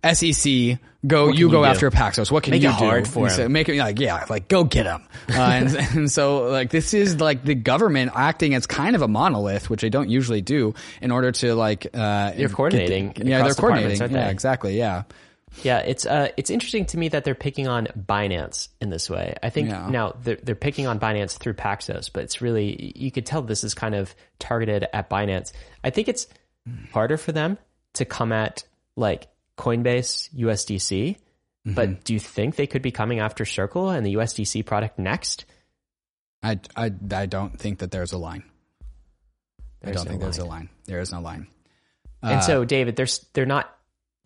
SEC, go, you go after Paxos. What can make you it do? hard for him. Make it like, yeah, like go get him. Uh, and, and so like this is like the government acting as kind of a monolith, which they don't usually do in order to like, uh, they're coordinating. The, yeah, they're coordinating. Yeah, exactly. Yeah. Yeah, it's uh, it's interesting to me that they're picking on Binance in this way. I think yeah. now they're they're picking on Binance through Paxos, but it's really you could tell this is kind of targeted at Binance. I think it's harder for them to come at like Coinbase USDC. Mm-hmm. But do you think they could be coming after Circle and the USDC product next? I, I, I don't think that there's a line. There's I don't no think line. there's a line. There is no line. And uh, so, David, they're, they're not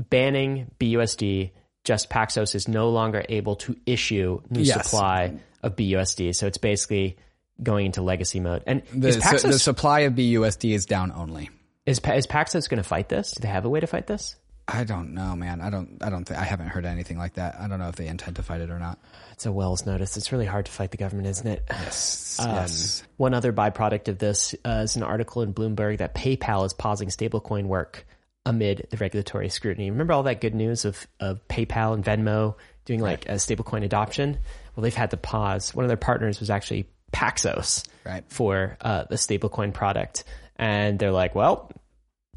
banning BUSD. Just Paxos is no longer able to issue new yes. supply of BUSD. So it's basically going into legacy mode. And the, Paxos, so the supply of BUSD is down only. Is, is Paxos going to fight this? Do they have a way to fight this? I don't know, man. I don't. I don't think. I haven't heard anything like that. I don't know if they intend to fight it or not. It's a Wells notice. It's really hard to fight the government, isn't it? Yes. Um, yes. One other byproduct of this uh, is an article in Bloomberg that PayPal is pausing stablecoin work amid the regulatory scrutiny. Remember all that good news of, of PayPal and Venmo doing like right. a stablecoin adoption? Well, they've had to pause. One of their partners was actually Paxos right. for uh, the stablecoin product, and they're like, "Well,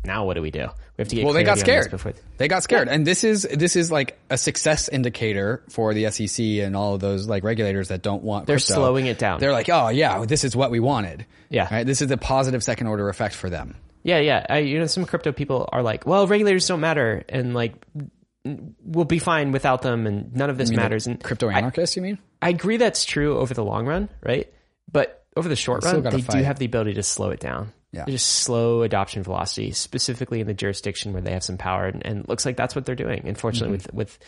now what do we do? We have to get well. They got scared. Before they got scared, yeah. and this is this is like a success indicator for the SEC and all of those like regulators that don't want. They're crypto. slowing it down. They're like, oh yeah, this is what we wanted. Yeah, right. This is a positive second order effect for them. Yeah, yeah. I, you know, some crypto people are like, well, regulators don't matter, and like we'll be fine without them, and none of this matters. And crypto anarchists, you mean? I agree that's true over the long run, right? But over the short run, they fight. do have the ability to slow it down. Yeah. Just slow adoption velocity, specifically in the jurisdiction where they have some power, and, and looks like that's what they're doing. Unfortunately, mm-hmm. with with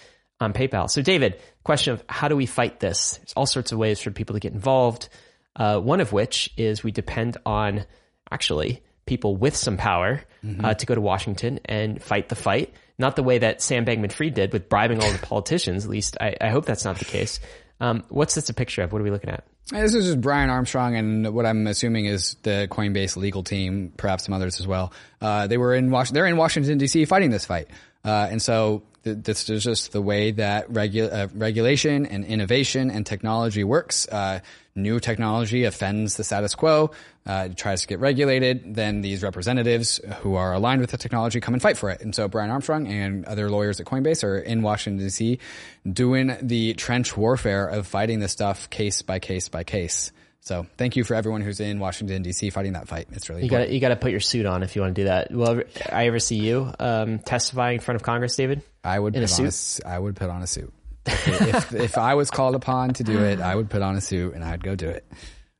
um, PayPal. So, David, question of how do we fight this? There's all sorts of ways for people to get involved. Uh, one of which is we depend on actually people with some power mm-hmm. uh, to go to Washington and fight the fight. Not the way that Sam Bankman-Fried did with bribing all the politicians. At least I, I hope that's not the case. Um, what's this a picture of? What are we looking at? This is just Brian Armstrong and what I'm assuming is the Coinbase legal team, perhaps some others as well. Uh, they were in Was- they're in Washington D.C. fighting this fight, uh, and so th- this is just the way that regu- uh, regulation and innovation and technology works. New technology offends the status quo, uh, tries to get regulated, then these representatives who are aligned with the technology come and fight for it. And so Brian Armstrong and other lawyers at Coinbase are in Washington DC doing the trench warfare of fighting this stuff case by case by case. So thank you for everyone who's in Washington D.C. fighting that fight. It's really you got you got to put your suit on if you want to do that. Well, I ever see you um, testifying in front of Congress, David? I would in put a suit. a, I would put on a suit. If if I was called upon to do it, I would put on a suit and I'd go do it.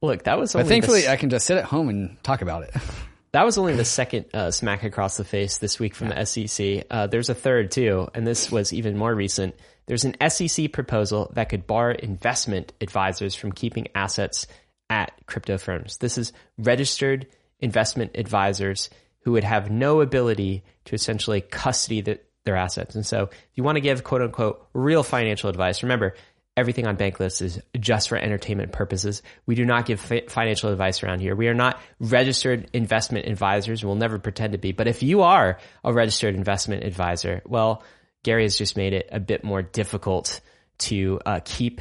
Look, that was. But thankfully, the, I can just sit at home and talk about it. that was only the second uh, smack across the face this week from the SEC. Uh, there's a third too, and this was even more recent. There's an SEC proposal that could bar investment advisors from keeping assets at crypto firms. This is registered investment advisors who would have no ability to essentially custody the, their assets. And so, if you want to give quote unquote real financial advice, remember everything on Bankless is just for entertainment purposes. We do not give fi- financial advice around here. We are not registered investment advisors. We'll never pretend to be. But if you are a registered investment advisor, well, Gary has just made it a bit more difficult to uh, keep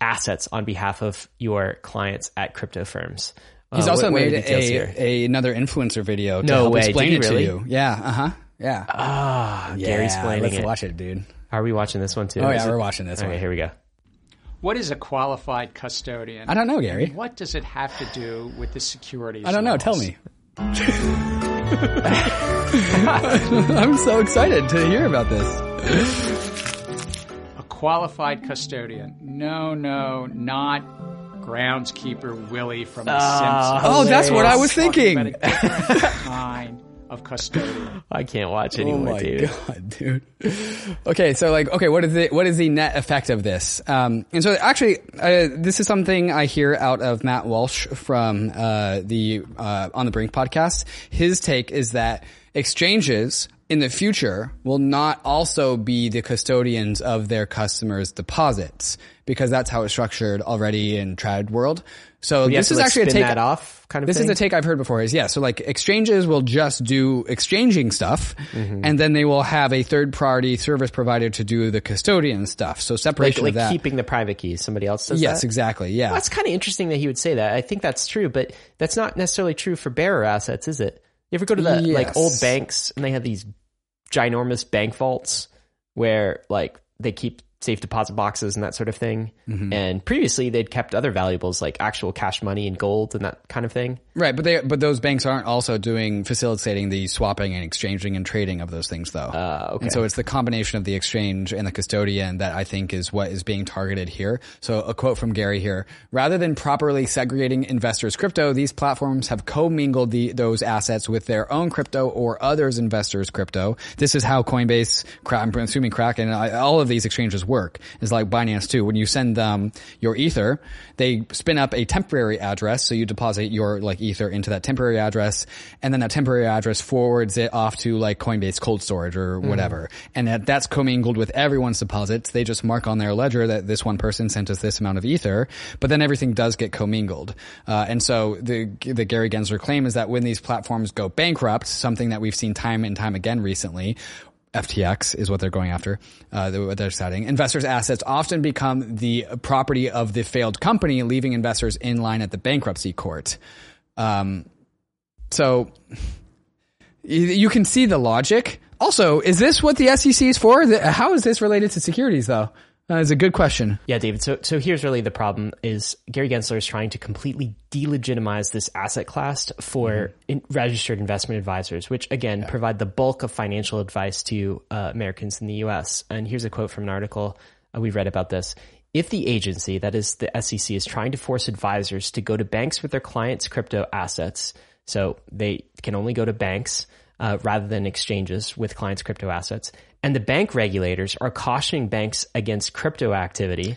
assets on behalf of your clients at crypto firms. He's Uh, also what- made a, a another influencer video to No help way. explain Did it really? to you. Yeah. Uh huh. Yeah. Ah, yeah. Gary's explaining Let's it. watch it, dude. Are we watching this one too? Oh Is yeah, it- we're watching this Okay, one. here we go. What is a qualified custodian? I don't know, Gary. What does it have to do with the securities? I don't know. laws? Tell me. I'm so excited to hear about this. A qualified custodian. No, no, not groundskeeper Willie from The Simpsons. Oh, that's what I was Talking thinking. about a different kind of custodian. I can't watch anymore, Oh anymore, my dude. god, dude. Okay, so like, okay, what is the what is the net effect of this? Um, and so actually, uh, this is something I hear out of Matt Walsh from uh, the uh, on the Brink podcast. His take is that exchanges in the future will not also be the custodians of their customers' deposits because that's how it's structured already in trad world. So this is like, actually a take that off kind of this thing? is a take I've heard before is yeah. So like exchanges will just do exchanging stuff Mm-hmm. and then they will have a third party service provider to do the custodian stuff. So separation like of that. keeping the private keys. Somebody else does yes, that? exactly. Yeah. That's kind of interesting that he would say that. I think that's true, but that's not necessarily true for bearer assets, is it? You ever go to the like old banks and they have these ginormous bank vaults where like they keep safe deposit boxes and that sort of thing. Mm-hmm. And previously they'd kept other valuables like actual cash money and gold and that kind of thing. Right, but they but those banks aren't also doing facilitating the swapping and exchanging and trading of those things though. Uh, okay. And so it's the combination of the exchange and the custodian that I think is what is being targeted here. So a quote from Gary here: rather than properly segregating investors' crypto, these platforms have commingled the, those assets with their own crypto or others' investors' crypto. This is how Coinbase, I'm assuming Kraken, all of these exchanges work. Is like Binance too. When you send them your Ether, they spin up a temporary address, so you deposit your like Ether into that temporary address, and then that temporary address forwards it off to like Coinbase cold storage or whatever, and that, that's commingled with everyone's deposits. They just mark on their ledger that this one person sent us this amount of Ether, but then everything does get commingled. Uh, and so the the Gary Gensler claim is that when these platforms go bankrupt, something that we've seen time and time again recently, FTX is what they're going after. Uh, what they're citing. Investors' assets often become the property of the failed company, leaving investors in line at the bankruptcy court. Um, so you can see the logic. Also, is this what the SEC is for? How is this related to securities, though? Uh, it's a good question. Yeah, David. So, so here's really the problem: is Gary Gensler is trying to completely delegitimize this asset class for in, registered investment advisors, which again provide the bulk of financial advice to uh, Americans in the U.S. And here's a quote from an article uh, we read about this. If the agency, that is the SEC, is trying to force advisors to go to banks with their clients' crypto assets, so they can only go to banks uh, rather than exchanges with clients' crypto assets. And the bank regulators are cautioning banks against crypto activity.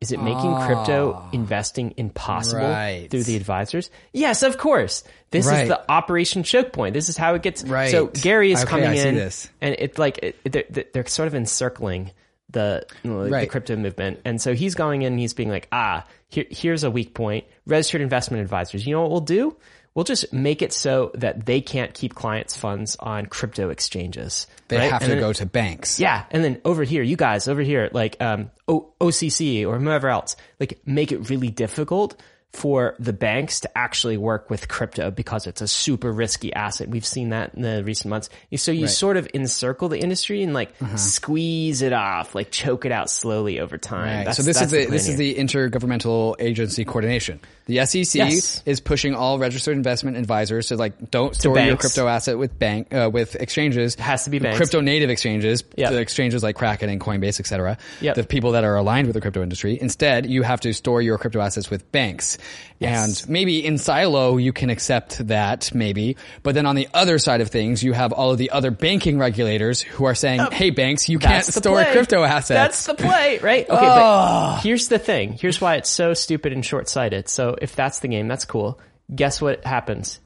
Is it making crypto investing impossible Right. through the advisors? Yes, of course. This Right. is the Operation Choke Point. This is how it gets. Right. So Gary is Okay, coming I in, and it's like it, they're, they're sort of encircling the you know, the crypto movement, and so he's going in. and He's being like, ah, here, here's a weak point. Registered investment advisors. You know what we'll do? We'll just make it so that they can't keep clients' funds on crypto exchanges. They right? have And to then- go to banks. yeah, and then over here, you guys over here, like um, o- OCC or whoever else, like make it really difficult for the banks to actually work with crypto because it's a super risky asset. We've seen that in the recent months. So you right. sort of encircle the industry and like uh-huh. squeeze it off, like choke it out slowly over time. Right. So this is the, the this is the intergovernmental agency coordination. The SEC yes. is pushing all registered investment advisors to like don't store your crypto asset with bank uh, with exchanges. It has to be banks. Crypto native exchanges, yep. the exchanges like Kraken and Coinbase, etc. Yep. The people that are aligned with the crypto industry. Instead, you have to store your crypto assets with banks. Yes. And maybe in silo you can accept that, maybe. But then on the other side of things, you have all of the other banking regulators who are saying, "Hey, banks, you can't store play. crypto assets." That's the play, right? Okay, oh. but here's the thing. Here's why it's so stupid and short-sighted. So if that's the game, that's cool. Guess what happens?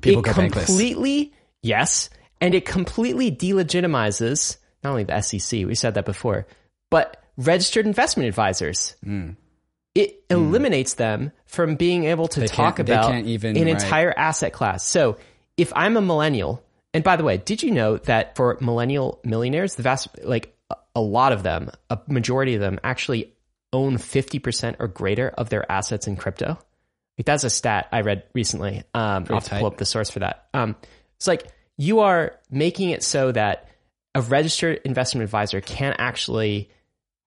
People it completely, bankless. yes, and it completely delegitimizes not only the SEC. We said that before, but registered investment advisors. Mm it mm. eliminates them from being able to they talk about even, an right. entire asset class. So if I'm a millennial, and by the way, did you know that for millennial millionaires, the vast, like a lot of them, a majority of them actually own 50% or greater of their assets in crypto? Like that's a stat I read recently. Um, I'll have to pull up the source for that. Um, it's like you are making it so that a registered investment advisor can't actually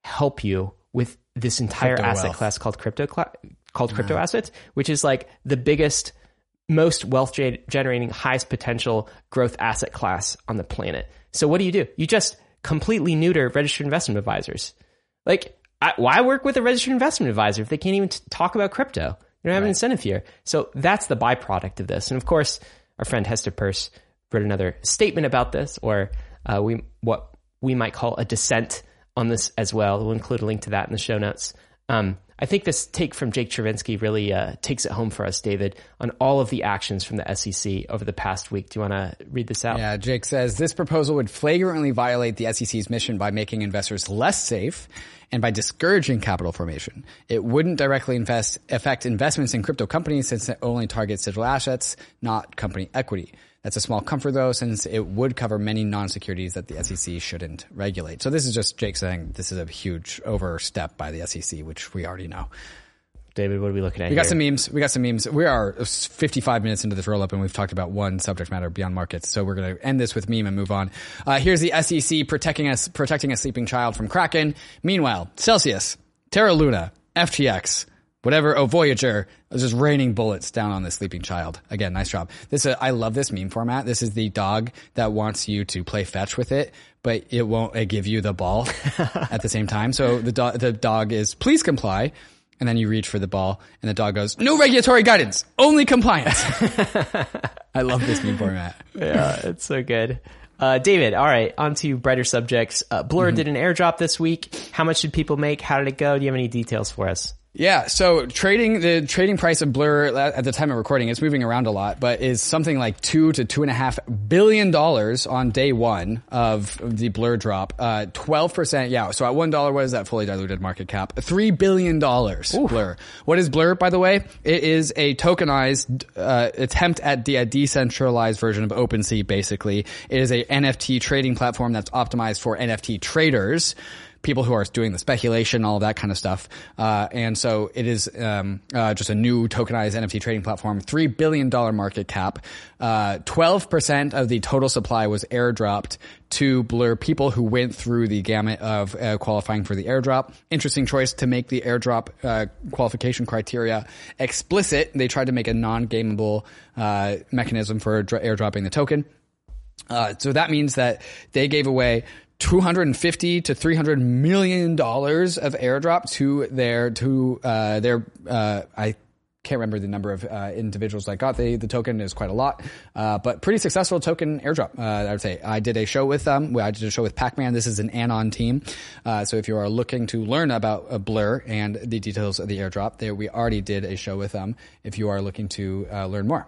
help you with this entire crypto asset wealth. class called crypto cl- called crypto assets, which is like the biggest, most wealth generating, highest potential growth asset class on the planet. So what do you do? You just completely neuter registered investment advisors. Like, I, why work with a registered investment advisor if they can't even t- talk about crypto? You don't have right. an incentive here. So that's the byproduct of this. And of course, our friend Hester Peirce wrote another statement about this, or uh, we what we might call a dissent on this as well. We'll include a link to that in the show notes. Um, I think this take from Jake Chervinsky really uh, takes it home for us, David, on all of the actions from the SEC over the past week. Do you want to read this out? Yeah, Jake says this proposal would flagrantly violate the SEC's mission by making investors less safe and by discouraging capital formation. It wouldn't directly invest, affect investments in crypto companies since it only targets digital assets, not company equity. That's a small comfort though, since it would cover many non-securities that the SEC shouldn't regulate. So this is just Jake saying this is a huge overstep by the SEC, which we already know. David, what are we looking at? We got here? some memes. We got some memes. We are 55 minutes into this roll up and we've talked about one subject matter beyond markets. So we're going to end this with meme and move on. Uh, here's the SEC protecting us, protecting a sleeping child from Kraken. Meanwhile, Celsius, Terra Luna, FTX, whatever. Oh, Voyager. It was just raining bullets down on the sleeping child. Again, nice job. This, uh, I love this meme format. This is the dog that wants you to play fetch with it, but it won't uh, give you the ball at the same time. So the dog, the dog is, please comply. And then you reach for the ball and the dog goes, no regulatory guidance, only compliance. I love this meme format. yeah, it's so good. Uh, David, all right, on to brighter subjects. Uh, Blur mm-hmm. did an airdrop this week. How much did people make? How did it go? Do you have any details for us? Yeah, so trading the trading price of Blur at the time of recording, it's moving around a lot, but is something like two to two and a half billion dollars on day one of the Blur drop. Uh, twelve percent, yeah. So at one dollar, what is that fully diluted market cap? Three billion dollars. Blur. What is Blur, by the way? It is a tokenized uh, attempt at the, a decentralized version of OpenSea. Basically, it is a NFT trading platform that's optimized for NFT traders people who are doing the speculation, all that kind of stuff. Uh, and so it is um, uh, just a new tokenized NFT trading platform, three billion dollar market cap. Uh, twelve percent of the total supply was airdropped to Blur people who went through the gamut of uh, qualifying for the airdrop. Interesting choice to make the airdrop uh, qualification criteria explicit. They tried to make a non-gameable uh, mechanism for airdropping the token. Uh, so that means that they gave away 250 to 300 million dollars of airdrop to their to uh, their uh, I can't remember the number of uh, individuals that got the, the token is quite a lot, uh, but pretty successful token airdrop. Uh, I would say I did a show with them. I did a show with Pac-Man. This is an anon team. Uh, so if you are looking to learn about a Blur and the details of the airdrop, there we already did a show with them. If you are looking to learn more.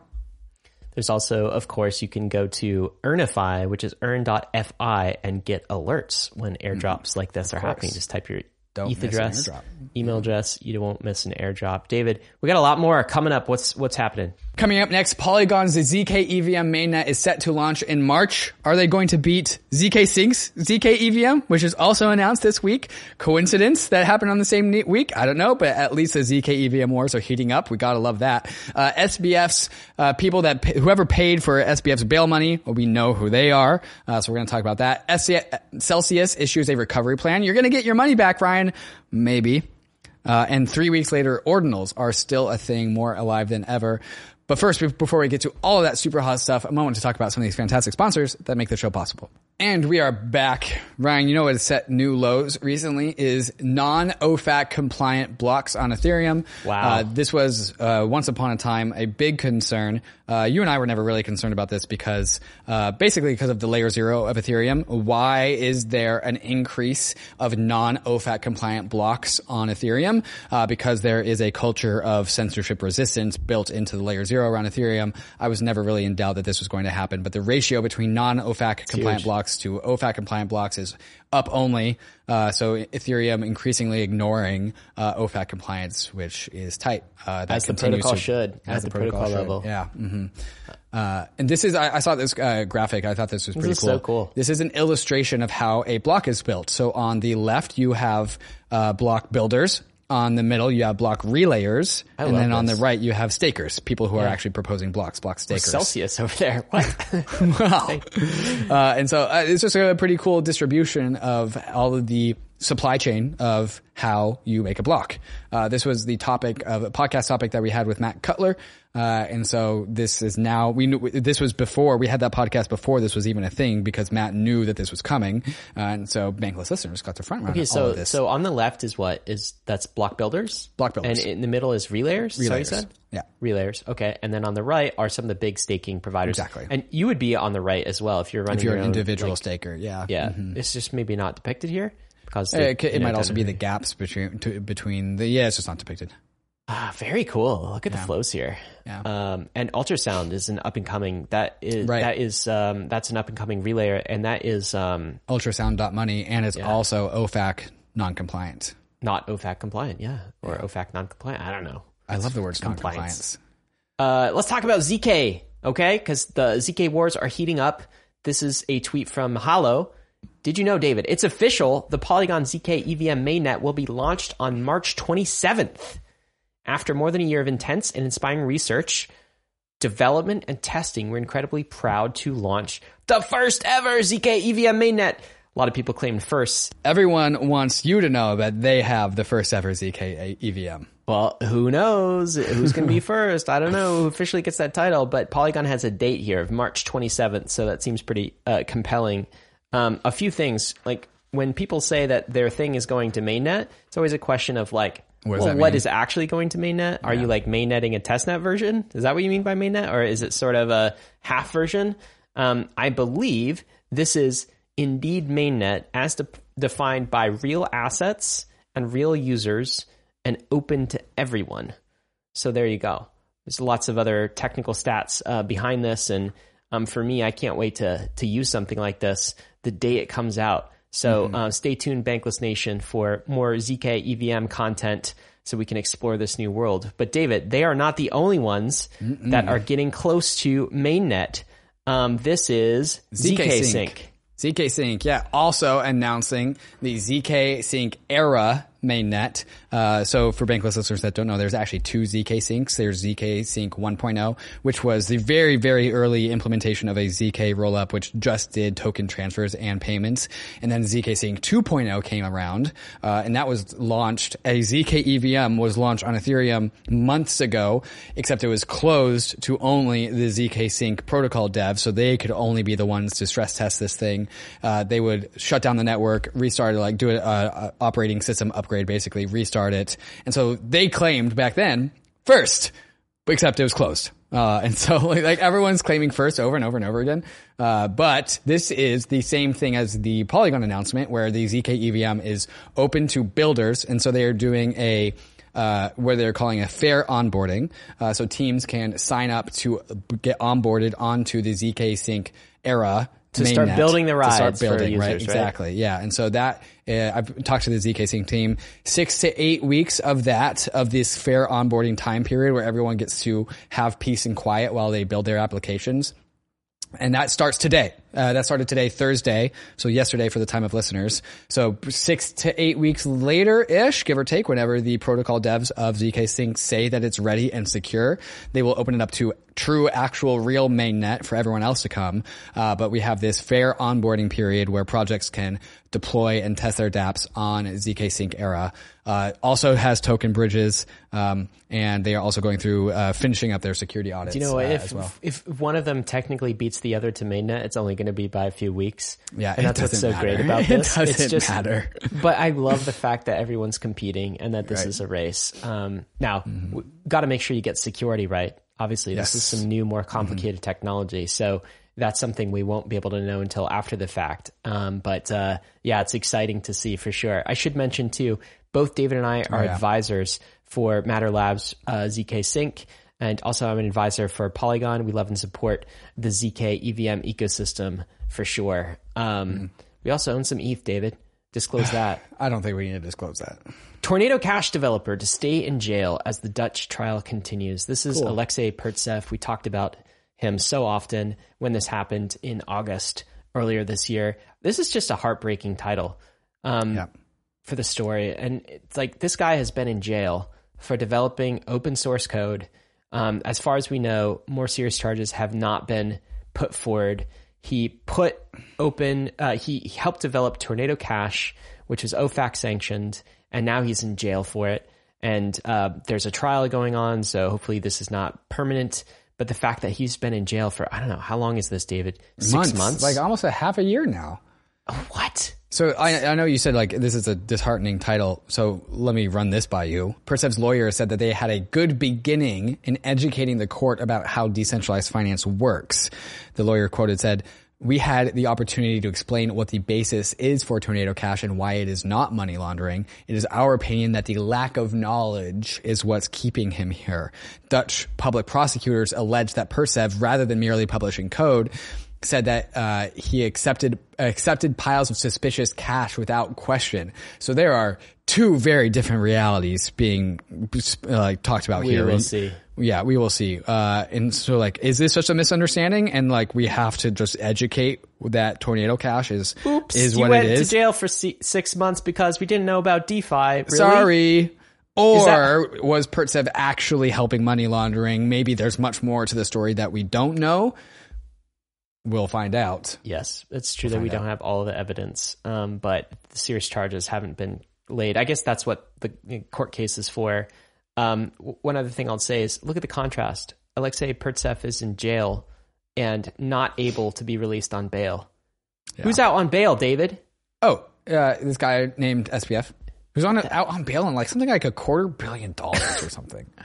There's also, of course, you can go to Earnifi, which is earn.fi and get alerts when airdrops mm-hmm. like this are happening. Just type your Don't ETH address, email address. You won't miss an airdrop. David, we got a lot more coming up. What's, what's happening? Coming up next, Polygon's ZK EVM mainnet is set to launch in March. Are they going to beat ZK Sync's ZK EVM, which is also announced this week? Coincidence that happened on the same week? I don't know, but at least the ZK EVM wars are heating up. We gotta love that. Uh, SBF's uh, people that whoever paid for SBF's bail money, well, we know who they are. Uh, so we're gonna talk about that. Celsius issues a recovery plan. You're gonna get your money back, Ryan. Maybe. Uh, and three weeks later, ordinals are still a thing more alive than ever. But first, before we get to all of that super hot stuff, a moment to talk about some of these fantastic sponsors that make the show possible. And we are back. Ryan, you know what has set new lows recently is non-OFAC compliant blocks on Ethereum. Wow. Uh, this was, uh, once upon a time a big concern. Uh, you and I were never really concerned about this because, uh, basically because of the layer zero of Ethereum. Why is there an increase of non-OFAC compliant blocks on Ethereum? Uh, because there is a culture of censorship resistance built into the layer zero around Ethereum. I was never really in doubt that this was going to happen, but the ratio between non-OFAC compliant blocks blocks to OFAC compliant blocks is up only. Uh, so Ethereum increasingly ignoring uh, OFAC compliance, which is tight. Uh, as the protocol to, should, as the, the protocol, protocol level. Yeah. Mm-hmm. Uh, and this is, I, I saw this uh, graphic. I thought this was pretty this cool. So cool. This is an illustration of how a block is built. So on the left, you have uh, block builders on the middle you have block relayers, I and then this. on the right you have stakers, people who yeah. are actually proposing blocks, block stakers. Celsius over there. What? wow. uh, and so uh, it's just a pretty cool distribution of all of the supply chain of how you make a block. Uh, this was the topic of a podcast topic that we had with Matt Cutler. Uh, and so this is now, we knew, this was before, we had that podcast before this was even a thing because Matt knew that this was coming. Uh, and so Bankless listeners got the front run. Okay, so, this. so on the left is what is, that's block builders? Block builders. And in the middle is relayers? Relayers. So you said? Yeah. Relayers. Okay. And then on the right are some of the big staking providers. Exactly. And you would be on the right as well if you're running If you're an own, individual like, staker. Yeah. Yeah. Mm-hmm. It's just maybe not depicted here because it, it might also be the gaps between, to, between the, yeah, it's just not depicted. Ah, very cool. Look at yeah. the flows here. Yeah. Um, and ultrasound is an up and coming. That is right. that is um, that's an up and coming relayer, and that is um, ultrasound.money, and it's yeah. also OFAC non-compliant. Not OFAC compliant, yeah, or yeah. OFAC non-compliant. I don't know. I love the words non-compliance. Uh, let's talk about zk, okay? Because the zk wars are heating up. This is a tweet from Hollow. Did you know, David? It's official. The Polygon ZK EVM mainnet will be launched on March 27th. After more than a year of intense and inspiring research, development, and testing, we're incredibly proud to launch the first ever ZK EVM mainnet. A lot of people claimed first. Everyone wants you to know that they have the first ever ZK EVM. Well, who knows who's going to be first? I don't know who officially gets that title, but Polygon has a date here of March 27th, so that seems pretty uh, compelling. Um, a few things, like when people say that their thing is going to mainnet, it's always a question of like, what well, what is actually going to mainnet? Are Yeah. you like mainnetting a testnet version? Is that what you mean by mainnet, or is it sort of a half version? Um, I believe this is indeed mainnet as de- defined by real assets and real users and open to everyone. So there you go. There's lots of other technical stats uh, behind this, and um, for me, I can't wait to to use something like this the day it comes out. So uh, stay tuned, Bankless Nation, for more ZK EVM content so we can explore this new world. But David, they are not the only ones that are getting close to mainnet. Um, this is ZK, Sync. ZK Sync, yeah. Also announcing the ZK Sync era mainnet. Uh, so for Bankless listeners that don't know, there's actually two ZK Syncs. There's ZK Sync 1.0, which was the very, very early implementation of a ZK rollup, which just did token transfers and payments. And then ZK Sync 2.0 came around, uh, and that was launched, a ZK EVM was launched on Ethereum months ago, except it was closed to only the ZK Sync protocol devs, so they could only be the ones to stress test this thing. Uh, they would shut down the network, restart it, like do an operating system upgrade, basically restart it. And so they claimed back then first, except it was closed. Uh, and so like, like, everyone's claiming first over and over and over again. Uh, but this is the same thing as the Polygon announcement where the ZK EVM is open to builders. And so they are doing a, uh, where they're calling a fair onboarding. Uh, so teams can sign up to get onboarded onto the ZK Sync era to start building the rides to start building, users, right? right? Exactly. Yeah. And so that, uh, I've talked to the ZK Sync team, six to eight weeks of that, of this fair onboarding time period where everyone gets to have peace and quiet while they build their applications. And that starts today. Uh, that started today, Thursday. So yesterday for the time of listeners. So six to eight weeks later ish, give or take, whenever the protocol devs of ZK Sync say that it's ready and secure, they will open it up to true, actual, real mainnet for everyone else to come. Uh, but we have this fair onboarding period where projects can deploy and test their dApps on ZK Sync era. Uh, also has token bridges, um, and they are also going through uh, finishing up their security audits. Do you know uh, if well. if one of them technically beats the other to mainnet, it's only going to be by a few weeks. Yeah, and that's what's so doesn't great matter. about It doesn't it's just matter. But I love the fact that everyone's competing and that this Right. is a race. Um, now, we got to make sure you get security right. Obviously, this is Yes. Mm-hmm. some new, more complicated technology, so that's something we won't be able to know until after the fact. Um, but uh, yeah, it's exciting to see for sure. I should mention too, both David and I are Oh, yeah. advisors for Matter Labs uh, ZK Sync. And also, I'm an advisor for Polygon. We love and support the ZK EVM ecosystem for sure. Um, Mm-hmm. We also own some ETH, David. Disclose that. I don't think we need to disclose that. Tornado Cash developer to stay in jail as the Dutch trial continues. This is Alexei Pertsev. We talked about him so often when this happened in August earlier this year. This is just a heartbreaking title um, Yeah. for the story. And it's like this guy has been in jail for developing open source code. Um, as far as we know, more serious charges have not been put forward. He put open, uh, he, he helped develop Tornado Cash, which was OFAC sanctioned, and now he's in jail for it. And uh, there's a trial going on, so hopefully this is not permanent. But the fact that he's been in jail for I don't know how long is this, David? Six months? like almost a half a year now. Oh, what? So I, I know you said like this is a disheartening title. So let me run this by you. Pertsev's lawyer said that they had a good beginning in educating the court about how decentralized finance works. The lawyer quoted said, we had the opportunity to explain what the basis is for Tornado Cash and why it is not money laundering. It is our opinion that the lack of knowledge is what's keeping him here. Dutch public prosecutors allege that Pertsev, rather than merely publishing code, said that uh, he accepted accepted piles of suspicious cash without question. So there are two very different realities being uh, like talked about We here. will And- see. Yeah, we will see. Uh, and so like, is this just a misunderstanding? And like, we have to just educate that tornado cash is Oops, is what went it is. to jail for si- six months because we didn't know about DeFi. Really? Sorry. Or that- was Pertsev actually helping money laundering? Maybe there's much more to the story that we don't know. We'll find out. Yes, it's true that we don't have all of the evidence, um, but the serious charges haven't been laid. I guess that's what the court case is for. Um, one other thing I'll say is look at the contrast. Alexei Pertsev is in jail and not able to be released on bail. Who's out on bail, David? Oh, uh, this guy named SBF who's on out on bail on like something like a quarter billion dollars or something.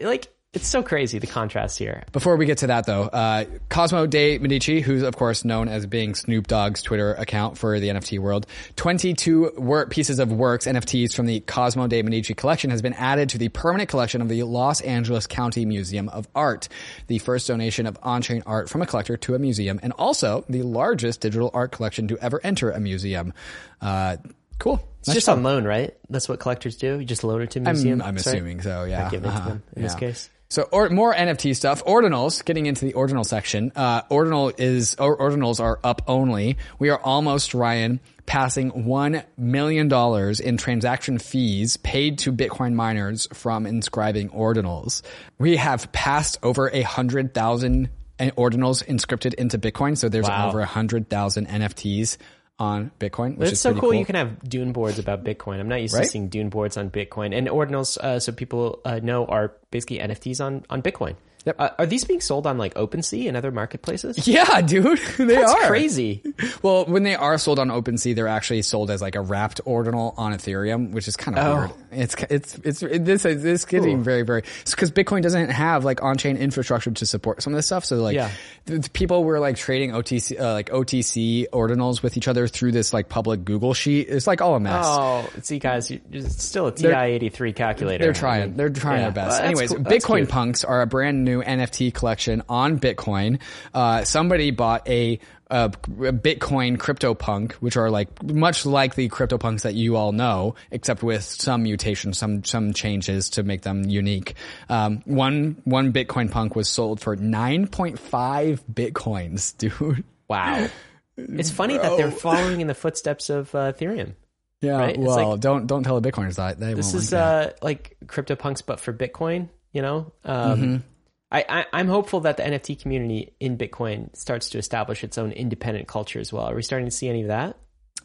Like, it's so crazy the contrast here. Before we get to that though, uh, Cozomo de' Medici, who's of course known as being Snoop Dogg's Twitter account for the NFT world, 22 work, pieces of works, NFTs from the Cozomo de' Medici collection has been added to the permanent collection of the Los Angeles County Museum of Art. The first donation of on-chain art from a collector to a museum and also the largest digital art collection to ever enter a museum. Uh, cool. It's just on loan, right? That's what collectors do. You just loan it to a I'm, museum. I'm right? assuming so, yeah. Or give it Uh-huh. them in this case. So, or more NFT stuff. Ordinals, getting into the ordinal section. Uh, ordinal is, or ordinals are up only. We are almost, Ryan, passing $1 million in transaction fees paid to Bitcoin miners from inscribing ordinals. We have passed over a hundred thousand ordinals inscripted into Bitcoin. So there's Wow. over a hundred thousand NFTs on Bitcoin, which It's is so cool, cool. You can have dune boards about Bitcoin. I'm not used Right? to seeing dune boards on Bitcoin and ordinals. Uh, so people uh, know are basically NFTs on on Bitcoin. Yep. Uh, are these being sold on like OpenSea and other marketplaces? yeah, dude, they That's are crazy. Well, when they are sold on OpenSea, they're actually sold as like a wrapped ordinal on Ethereum, which is kind of Oh. weird. It's it's it's it, this is this is getting very very because Bitcoin doesn't have like on chain infrastructure to support some of this stuff. So like, Yeah. th- people were like trading OTC uh, like OTC ordinals with each other through this like public Google sheet. It's like all a mess. Oh, see, guys, it's still a TI-83 calculator. They're I trying. mean, They're trying yeah. their best. Well, Anyways, cool. Bitcoin. Punks are a brand new NFT collection on Bitcoin. Uh, somebody bought a uh, Bitcoin CryptoPunk, which are like much like the CryptoPunks that you all know, except with some mutations, some some changes to make them unique. Um, one one Bitcoin Punk was sold for nine point five bitcoins, dude. Wow. It's funny that they're following in the footsteps of uh, Ethereum. Yeah, Right? Well, like- don't don't tell the Bitcoiners that they This is like that. uh, like CryptoPunks, but for Bitcoin. You know, um, Mm-hmm. I, I, I'm hopeful that the NFT community in Bitcoin starts to establish its own independent culture as well. Are we starting to see any of that?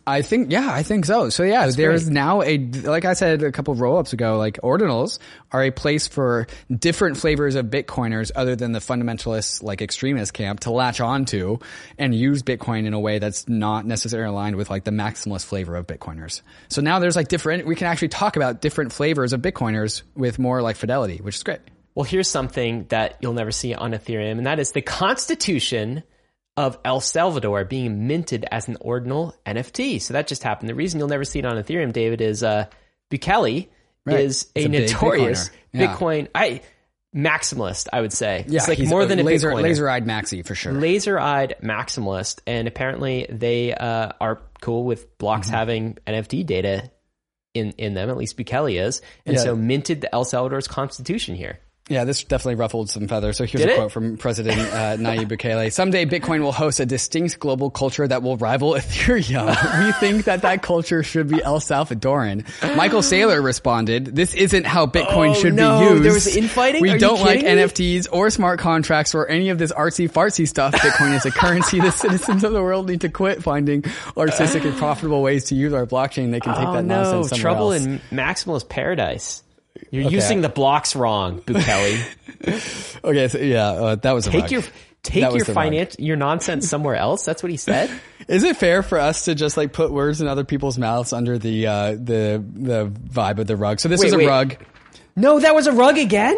I think, yeah, I think so. So yeah, there's great. now a, like I said a couple of roll ups ago, like ordinals are a place for different flavors of Bitcoiners other than the fundamentalist, like extremist camp to latch onto and use Bitcoin in a way that's not necessarily aligned with like the maximalist flavor of Bitcoiners. So now there's like different, we can actually talk about different flavors of Bitcoiners with more like fidelity, which is great. Well, here's something that you'll never see on Ethereum, and that is the Constitution of El Salvador being minted as an ordinal NFT. So that just happened. The reason you'll never see it on Ethereum, David, is uh, Bukele Right. is a, a notorious. Yeah. Bitcoin I maximalist. I would say Yeah, it's like more than a laser, Bitcoiner. laser-eyed maxi for sure. laser-eyed maximalist, and apparently they uh, are cool with blocks Mm-hmm. having NFT data in in them. At least Bukele is, and Yeah. so minted the El Salvador's constitution here. Yeah, this definitely ruffled some feathers. So here's Did a it? quote from President uh, Nayib Bukele. Someday Bitcoin will host a distinct global culture that will rival Ethereum. we think that that culture should be El Salvadoran. Michael Saylor responded, this isn't how Bitcoin Oh, should no, be used. there was infighting? We Are don't like me? NFTs or smart contracts or any of this artsy fartsy stuff. Bitcoin is a currency. The citizens of the world need to quit finding artistic and profitable ways to use our blockchain. They can take Oh that no, nonsense somewhere trouble else. in maximalist paradise. You're using the blocks wrong, Bukele. okay, so yeah, uh, that was a take your take That your finance your nonsense somewhere else. That's what he said. Is it fair for us to just like put words in other people's mouths under the uh, the the vibe of the rug? So this Wait, is a wait. rug. No, that was a rug again,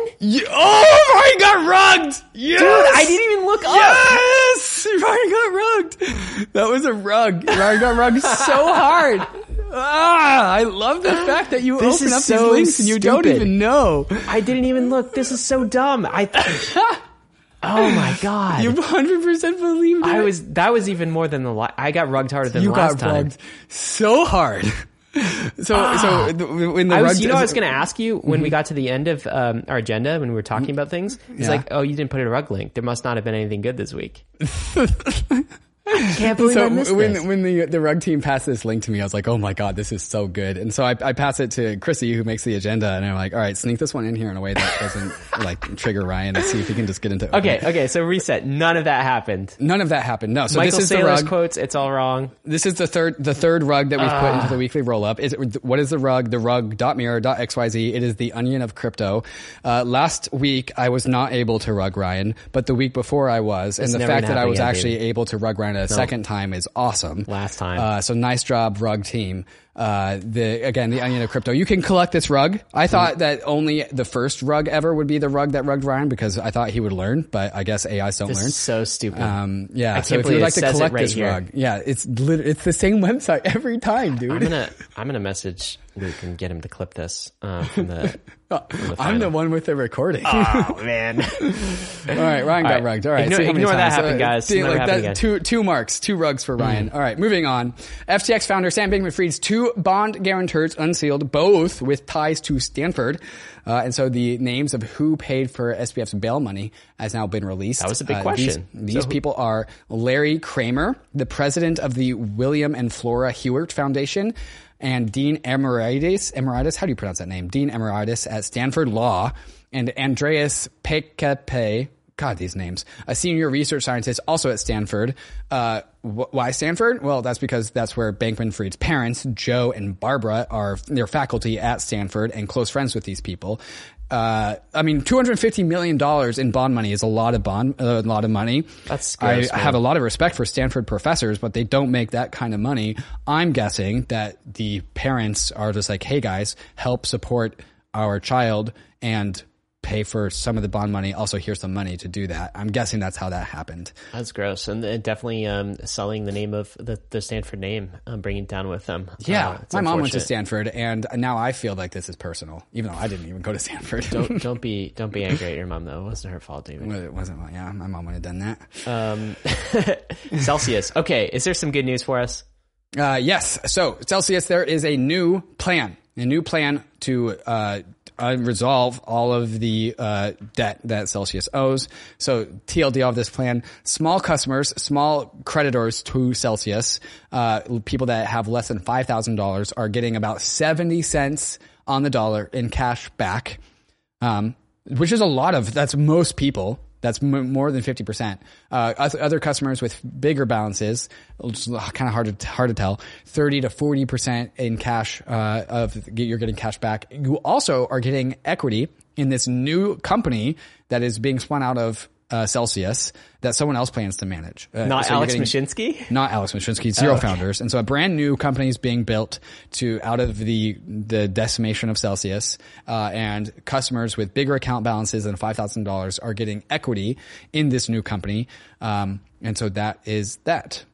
oh, Ryan got rugged. Yes! dude. I didn't even look up. Yes, Ryan got rugged. That was a rug. Ryan got rugged so hard. Ah, I love the fact that you This open up so these links and you don't even know. I didn't even look. This is so dumb. I. oh my god. You 100% believed it. I was that was even more than the la- I got rugged harder than you last got time. rugged so hard. So, so the- when the I rug was, you know, I was going to ask you when we got to the end of um, our agenda when we were talking about things. It's Mm-hmm. Yeah. like, oh, you didn't put in a rug link. There must not have been anything good this week. I can't believe I So missed when this. when the the rug team passed this link to me, I was like, "Oh my god, this is so good!" And so I, I pass it to Chrissy, who makes the agenda, and I'm like, "All right, sneak this one in here in a way that doesn't like trigger Ryan and see if he can just get into." Okay, okay. So reset. None of that happened. None of that happened. No. So Michael this is the Saylor's rug. quotes. It's all wrong. This is the third the third rug that we've put Ah. into the weekly roll up. Is it, what is the rug? The rug rug.mirror.xyz. It is the onion of crypto. Uh, last week I was not able to rug Ryan, but the week before I was, and the fact that I was again, actually dude. able to rug Ryan a second time is awesome. Last time. Uh, so nice job, rug team. Uh, the again the onion of crypto. You can collect this rug. I thought that only the first rug ever would be the rug that rugged Ryan because I thought he would learn, but I guess AIs don't This learn. is so stupid. Um, yeah. I so can't if believe you'd it like to says it collect right this here. rug, yeah, it's lit- it's the same website every time, dude. I'm gonna I'm gonna message Luke and get him to clip this uh, from the. I'm the one with the recording. oh man. All right, Ryan got right. rugged. All right, Ignore- see how ignore that happened, guys. like happened that, two two marks, two rugs for Ryan. Mm. All right, moving on. FTX founder Sam Bankman-Fried's two bond guarantors unsealed, both with ties to Stanford. Uh, and so the names of who paid for SBF's bail money has now been released. That was a big Uh, question. These, these people are Larry Kramer, the president of the William and Flora Hewlett Foundation, and Dean Emeritus. Emeritus, how do you pronounce that name? Dean Emeritus at Stanford Law, and Andreas Pekepe. God, these names. A senior research scientist also at Stanford. Uh, wh- why Stanford? Well, that's because that's where Bankman Fried's parents, Joe and Barbara, are their faculty at Stanford and close friends with these people. Uh, I mean, two hundred fifty million dollars in bond money is a lot of bond, a lot of money. That's I man. have a lot of respect for Stanford professors, but they don't make that kind of money. I'm guessing that the parents are just like, "Hey guys, help support our child and pay for some of the bond money. Also, here's some money to do that. I'm guessing that's how that happened. That's gross, and uh, definitely um, selling the name of the, the Stanford name, um, bringing it down with them. Yeah, Uh, my mom went to. Stanford, and now I feel like this is personal, even though I didn't even go to Stanford. Don't don't be don't be angry at your mom though. It wasn't her fault, David. it wasn't. Yeah, my mom would have done that. Um, Celsius. Okay, is there some good news for us? Uh, yes. So Celsius, there is a new plan, a new plan to uh, uh, resolve all of the uh, debt that Celsius owes. So TLDR of this plan: small customers, small creditors to Celsius, uh, people that have less than five thousand dollars, are getting about seventy cents on the dollar in cash back, um, which is a lot of. That's most people. That's m- more than 50%. Uh, other customers with bigger balances, it's kind of hard to, hard to tell, 30 to 40% in cash, uh, of, you're getting cash back. You also are getting equity in this new company that is being spun out of, uh, Celsius that someone else plans to manage. Uh, Not so Alex getting- Mashinsky. not Alex Mashinsky, zero founders. And so a brand new company is being built to out of the, the decimation of Celsius, uh, and customers with bigger account balances than $5,000 are getting equity in this new company. Um, and so that is that.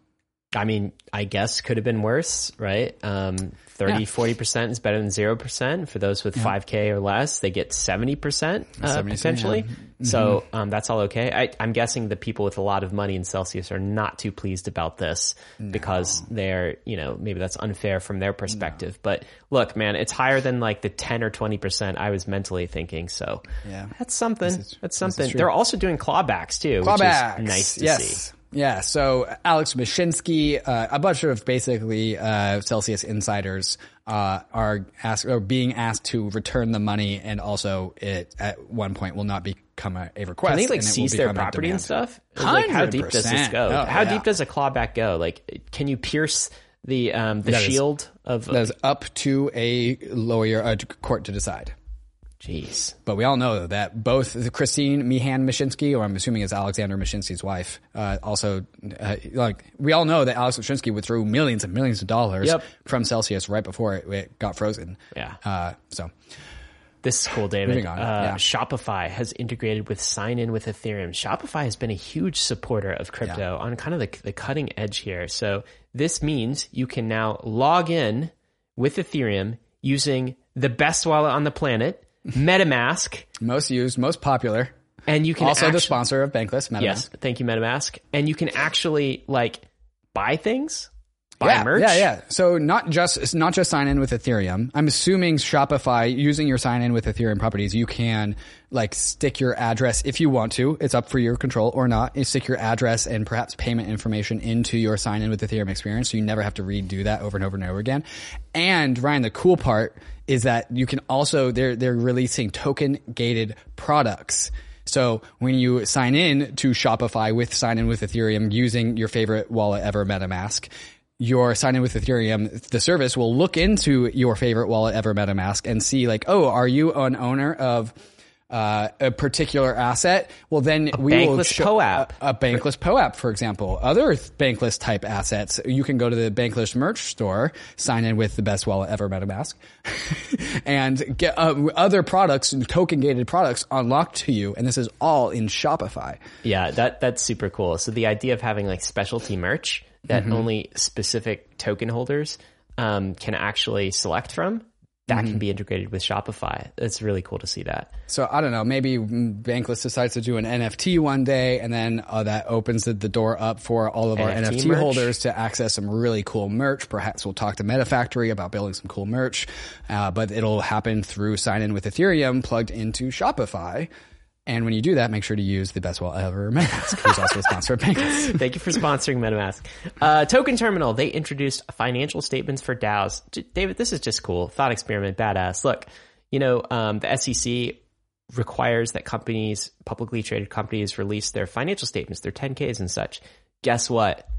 I mean, I guess could have been worse, right? Um, 30, Yeah. 40% is better than 0%. For those with 5K or less, they get 70% uh, 70%, potentially. yeah. Mm-hmm. So um, that's all okay. I, I'm guessing the people with a lot of money in Celsius are not too pleased about this because they're, you know, maybe that's unfair from their perspective. But look, man, it's higher than like the 10 or 20% I was mentally thinking. So Yeah. that's something. is- that's something. They're also doing clawbacks too, Clawbacks. which is nice to yes. see. Yeah. So Alex Mashinsky, uh, a bunch of basically uh, Celsius insiders uh, are asked or being asked to return the money, and also it at one point will not become a, a request. Can they like seize their property and stuff? Like, how deep does this go? Oh, how yeah. deep does a clawback go? Like, can you pierce the um, the That is- shield of? That is up to a lawyer, a court to decide. Jeez, But we all know that both the Christine Mihan Mashinsky, or I'm assuming is Alexander Mashinsky's wife, uh, also uh, like we all know that Alex Mashinsky withdrew millions and millions of dollars Yep. from Celsius right before it, it got frozen. Yeah. Uh, so this is cool, David. On, Uh, yeah. Shopify has integrated with Sign In with Ethereum. Shopify has been a huge supporter of crypto on kind of the, the cutting edge here. So this means you can now log in with Ethereum using the best wallet on the planet, MetaMask, most used, most popular. and you can Also the sponsor of Bankless. MetaMask. Yes, thank you, MetaMask. And you can actually like buy things, buy yeah, merch. Yeah, yeah. So not just not just sign in with Ethereum. I'm assuming Shopify using your sign in with Ethereum properties, you can like stick your address if you want to. It's up for your control or not. You stick your address and perhaps payment information into your sign in with Ethereum experience, so you never have to redo that over and over and over again. And Ryan, the cool part is that you can also they're they're releasing token gated products. So when you sign in to Shopify with sign in with Ethereum using your favorite wallet ever, MetaMask, your sign in with Ethereum, the service will look into your favorite wallet ever, MetaMask, and see like, oh, are you an owner of uh, a particular asset? Well, then we will show a, a bankless POAP, for example. Other bankless type assets, you can go to the bankless merch store, sign in with the best wallet ever, MetaMask, and get uh, other products, token gated products unlocked to you. And this is all in Shopify. Yeah, that that's super cool. So the idea of having like specialty merch that Mm-hmm. only specific token holders um, can actually select from, that Mm-hmm. can be integrated with Shopify. It's really cool to see that. So I don't know, maybe Bankless decides to do an NFT one day and then uh, that opens the, the door up for all of our NFT NFT merch? holders to access some really cool merch. Perhaps we'll talk to MetaFactory about building some cool merch. Uh, but it'll happen through sign in with Ethereum plugged into Shopify. And when you do that, make sure to use the best wallet ever MetaMask, who's also a sponsor of Bankless. Thank you for sponsoring MetaMask. Uh, Token Terminal, they introduced financial statements for DAOs. David, this is just cool. Thought experiment, badass. Look, you know, um, the SEC requires that companies, publicly traded companies, release their financial statements, their 10Ks and such. Guess what?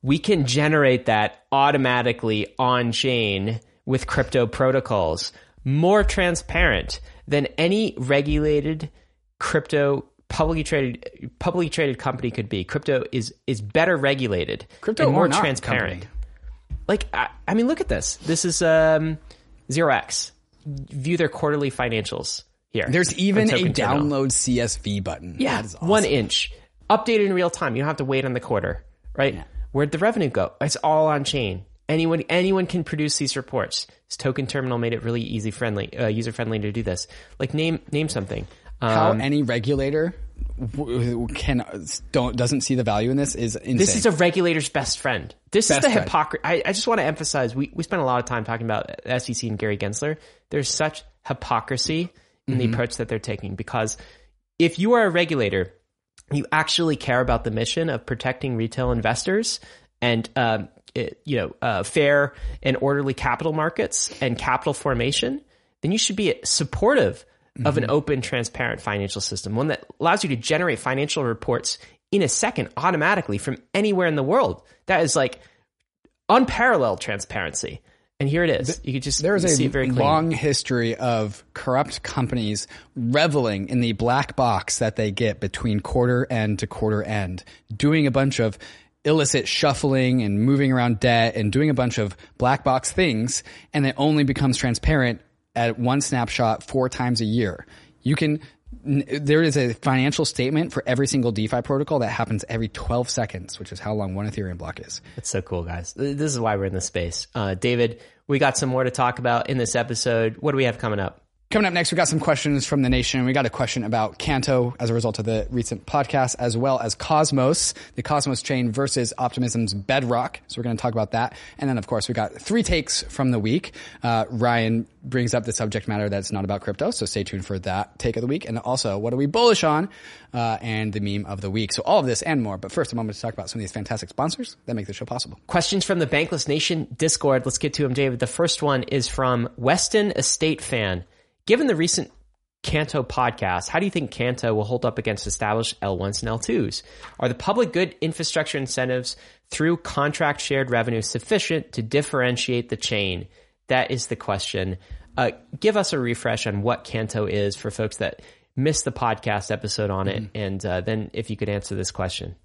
We can generate that automatically on chain with crypto protocols. More transparent than any regulated crypto publicly traded publicly traded company could be. Crypto is is better regulated, Crypto and more transparent. company. Like I, I mean, look at this. This is um, Zero X. View their quarterly financials. here. There's even a Terminal. download CSV button. Yeah, That is awesome. 1inch, updated in real time. You don't have to wait on the quarter, right? Where'd the revenue go? It's all on chain. Anyone anyone can produce these reports. This token terminal made it really easy friendly, uh, user friendly to do this. Like name name something. Um, How any regulator can don't doesn't see the value in this is insane. this is a regulator's best friend. This Best is the hypocrisy. I, I just want to emphasize. We we spent a lot of time talking about SEC and Gary Gensler. There's such hypocrisy in the approach that they're taking because if you are a regulator, you actually care about the mission of protecting retail investors and um, it- you know uh, fair and orderly capital markets and capital formation, then you should be supportive of an mm-hmm. open, transparent financial system, one that allows you to generate financial reports in a second automatically from anywhere in the world. That is like unparalleled transparency. And here it is. You could just There is see a it very long history of corrupt companies reveling in the black box that they get between quarter end to quarter end, doing a bunch of illicit shuffling and moving around debt and doing a bunch of black box things, and it only becomes transparent at one snapshot four times a year. You can. There is a financial statement for every single DeFi protocol that happens every 12 seconds, which is how long one Ethereum block is. It's so cool, guys. This is why we're in this space. Uh, David, we got some more to talk about in this episode. What do we have coming up? Coming up next, we got some questions from the nation. We got a question about Canto as a result of the recent podcast, as well as Cosmos, the Cosmos chain versus Optimism's Bedrock. So we're going to talk about that. And then, of course, we got three takes from the week. Uh, Ryan brings up the subject matter that's not about crypto. So stay tuned for that take of the week. And also, what are we bullish on? Uh, and the meme of the week. So all of this and more. But first, a moment to talk about some of these fantastic sponsors that make the show possible. Questions from the Bankless Nation Discord. Let's get to them, David. The first one is from Weston Estate Fan. Given the recent Canto podcast, how do you think Canto will hold up against established L1s and L2s? Are the public good infrastructure incentives through contract shared revenue sufficient to differentiate the chain? That is the question. Uh, give us a refresh on what Canto is for folks that missed the podcast episode on it, and uh, then if you could answer this question.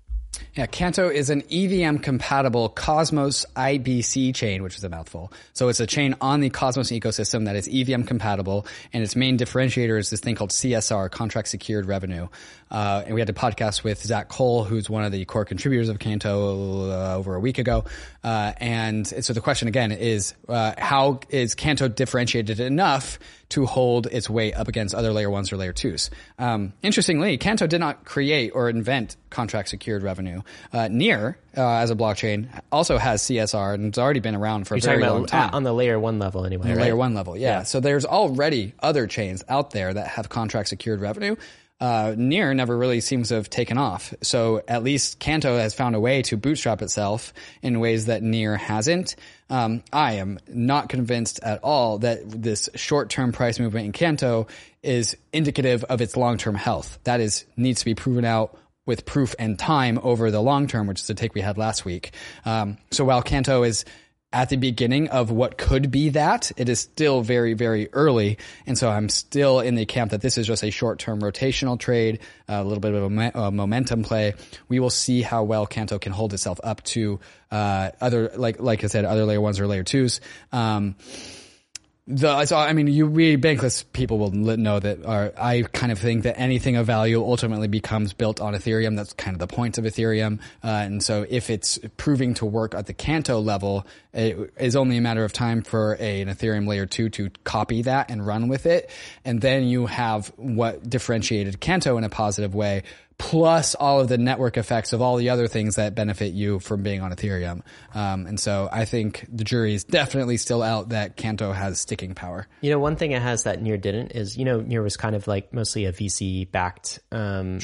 Yeah, Canto is an EVM compatible Cosmos IBC chain, which is a mouthful. So it's a chain on the Cosmos ecosystem that is EVM compatible, and its main differentiator is this thing called CSR, contract secured revenue. Uh, and we had a podcast with Zach Cole, who's one of the core contributors of Canto uh, over a week ago. Uh, and so the question again is, uh, how is Canto differentiated enough to hold its weight up against other layer ones or layer twos. Um, interestingly, Canto did not create or invent contract secured revenue. Uh, Near, uh, as a blockchain, also has CSR and it's already been around for a You're very long time. on the layer one level, anyway. right? Layer one level, yeah. So there's already other chains out there that have contract secured revenue. Uh, Near never really seems to have taken off. So at least Canto has found a way to bootstrap itself in ways that Near hasn't. Um, I am not convinced at all that this short-term price movement in Canto is indicative of its long-term health. That is needs to be proven out with proof and time over the long term, which is the take we had last week. Um, so while Canto is at the beginning of what could be that. It is still very, very early. And so I'm still in the camp that this is just a short term rotational trade, a little bit of a, momentum play. We will see how well Canto can hold itself up to, uh, other, like, like I said, other layer ones or layer twos. Um, the, so I mean, you we bankless people will know that. Or I kind of think that anything of value ultimately becomes built on Ethereum. That's kind of the point of Ethereum. Uh, and so, if it's proving to work at the Canto level, it is only a matter of time for a, an Ethereum layer two to copy that and run with it. And then you have what differentiated Canto in a positive way plus all of the network effects of all the other things that benefit you from being on Ethereum. Um, and so I think the jury is definitely still out that Canto has sticking power. You know, one thing it has that Near didn't is, you know, Near was kind of like mostly a VC backed um,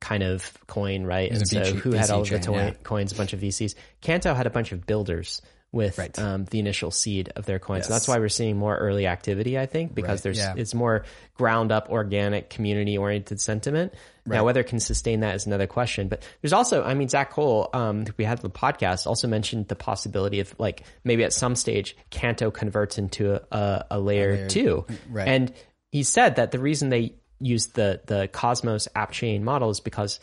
kind of coin, right? And so VC who had all of the chain, toy, yeah. coins, a bunch of VCs. Canto had a bunch of builders with Right. um, the initial seed of their coins. Yes. that's why we're seeing more early activity, I think, because Right, there's yeah. it's more ground up, organic, community oriented sentiment. Now, whether it can sustain that is another question. But there's also, I mean, Zach Cole, um, we had the podcast, also mentioned the possibility of like maybe at some stage Canto converts into a, a, a layer, two. right. And he said that the reason they used the the Cosmos app chain model is because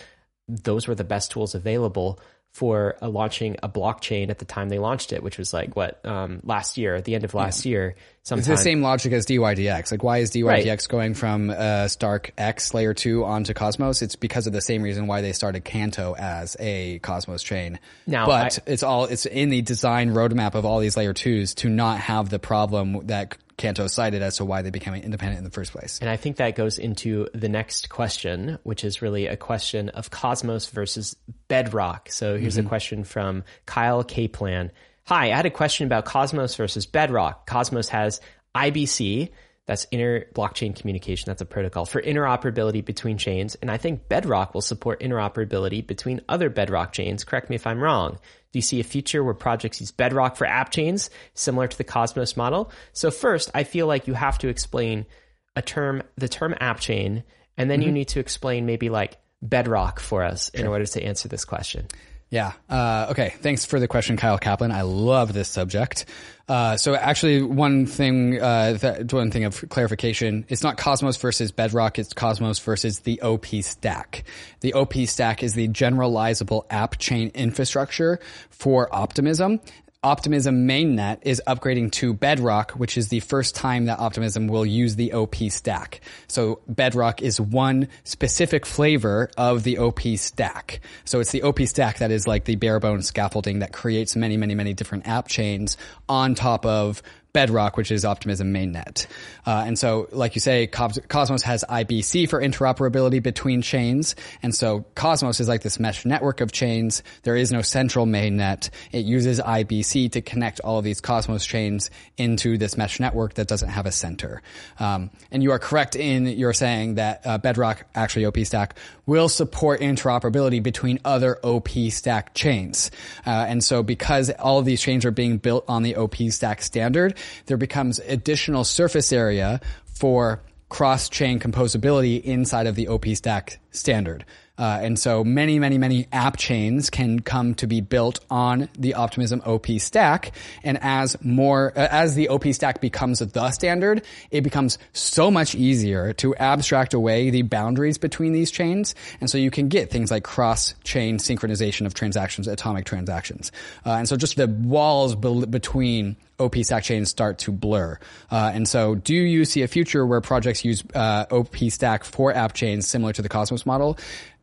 those were the best tools available for uh, launching a blockchain at the time they launched it, which was like what um, last year, at the end of last yeah. year. Sometime. It's the same logic as DYDX. Like, why is DYDX right. going from uh, StarkEx layer two onto Cosmos? It's because of the same reason why they started Canto as a Cosmos chain. Now, but I, it's all it's in the design roadmap of all these layer twos to not have the problem that Canto cited as to why they became independent in the first place. And I think that goes into the next question, which is really a question of Cosmos versus Bedrock. So here's mm-hmm. a question from Kyle Kaplan. Hi, I had a question about Cosmos versus Bedrock. Cosmos has IBC, that's inter blockchain communication. That's a protocol for interoperability between chains. And I think Bedrock will support interoperability between other Bedrock chains. Correct me if I'm wrong. Do you see a future where projects use Bedrock for app chains, similar to the Cosmos model? So first, I feel like you have to explain a term, the term app chain, and then mm-hmm. you need to explain maybe like Bedrock for us in order to answer this question. Yeah. Uh, okay. Thanks for the question, Kyle Kaplan. I love this subject. Uh, so actually, one thing, uh, that, one thing of clarification: it's not Cosmos versus Bedrock; it's Cosmos versus the OP stack. The OP stack is the generalizable app chain infrastructure for Optimism. Optimism mainnet is upgrading to Bedrock, which is the first time that Optimism will use the OP stack. So Bedrock is one specific flavor of the OP stack. So it's the OP stack that is like the bare bones scaffolding that creates many, many, many different app chains on top of Bedrock, which is Optimism mainnet. Uh, and so, like you say, Cosmos has IBC for interoperability between chains. And so Cosmos is like this mesh network of chains. There is no central mainnet. It uses IBC to connect all of these Cosmos chains into this mesh network that doesn't have a center. Um, and you are correct in your saying that uh, Bedrock, actually OP Stack, will support interoperability between other OP Stack chains. Uh, and so because all of these chains are being built on the OP Stack standard, there becomes additional surface area for cross-chain composability inside of the OP stack standard. Uh, and so many, many, many app chains can come to be built on the Optimism OP stack. And as more, uh, as the OP stack becomes the standard, it becomes so much easier to abstract away the boundaries between these chains. And so you can get things like cross-chain synchronization of transactions, atomic transactions. Uh, and so just the walls be- between OP stack chains start to blur. Uh, and so do you see a future where projects use uh, OP stack for app chains similar to the Cosmos model?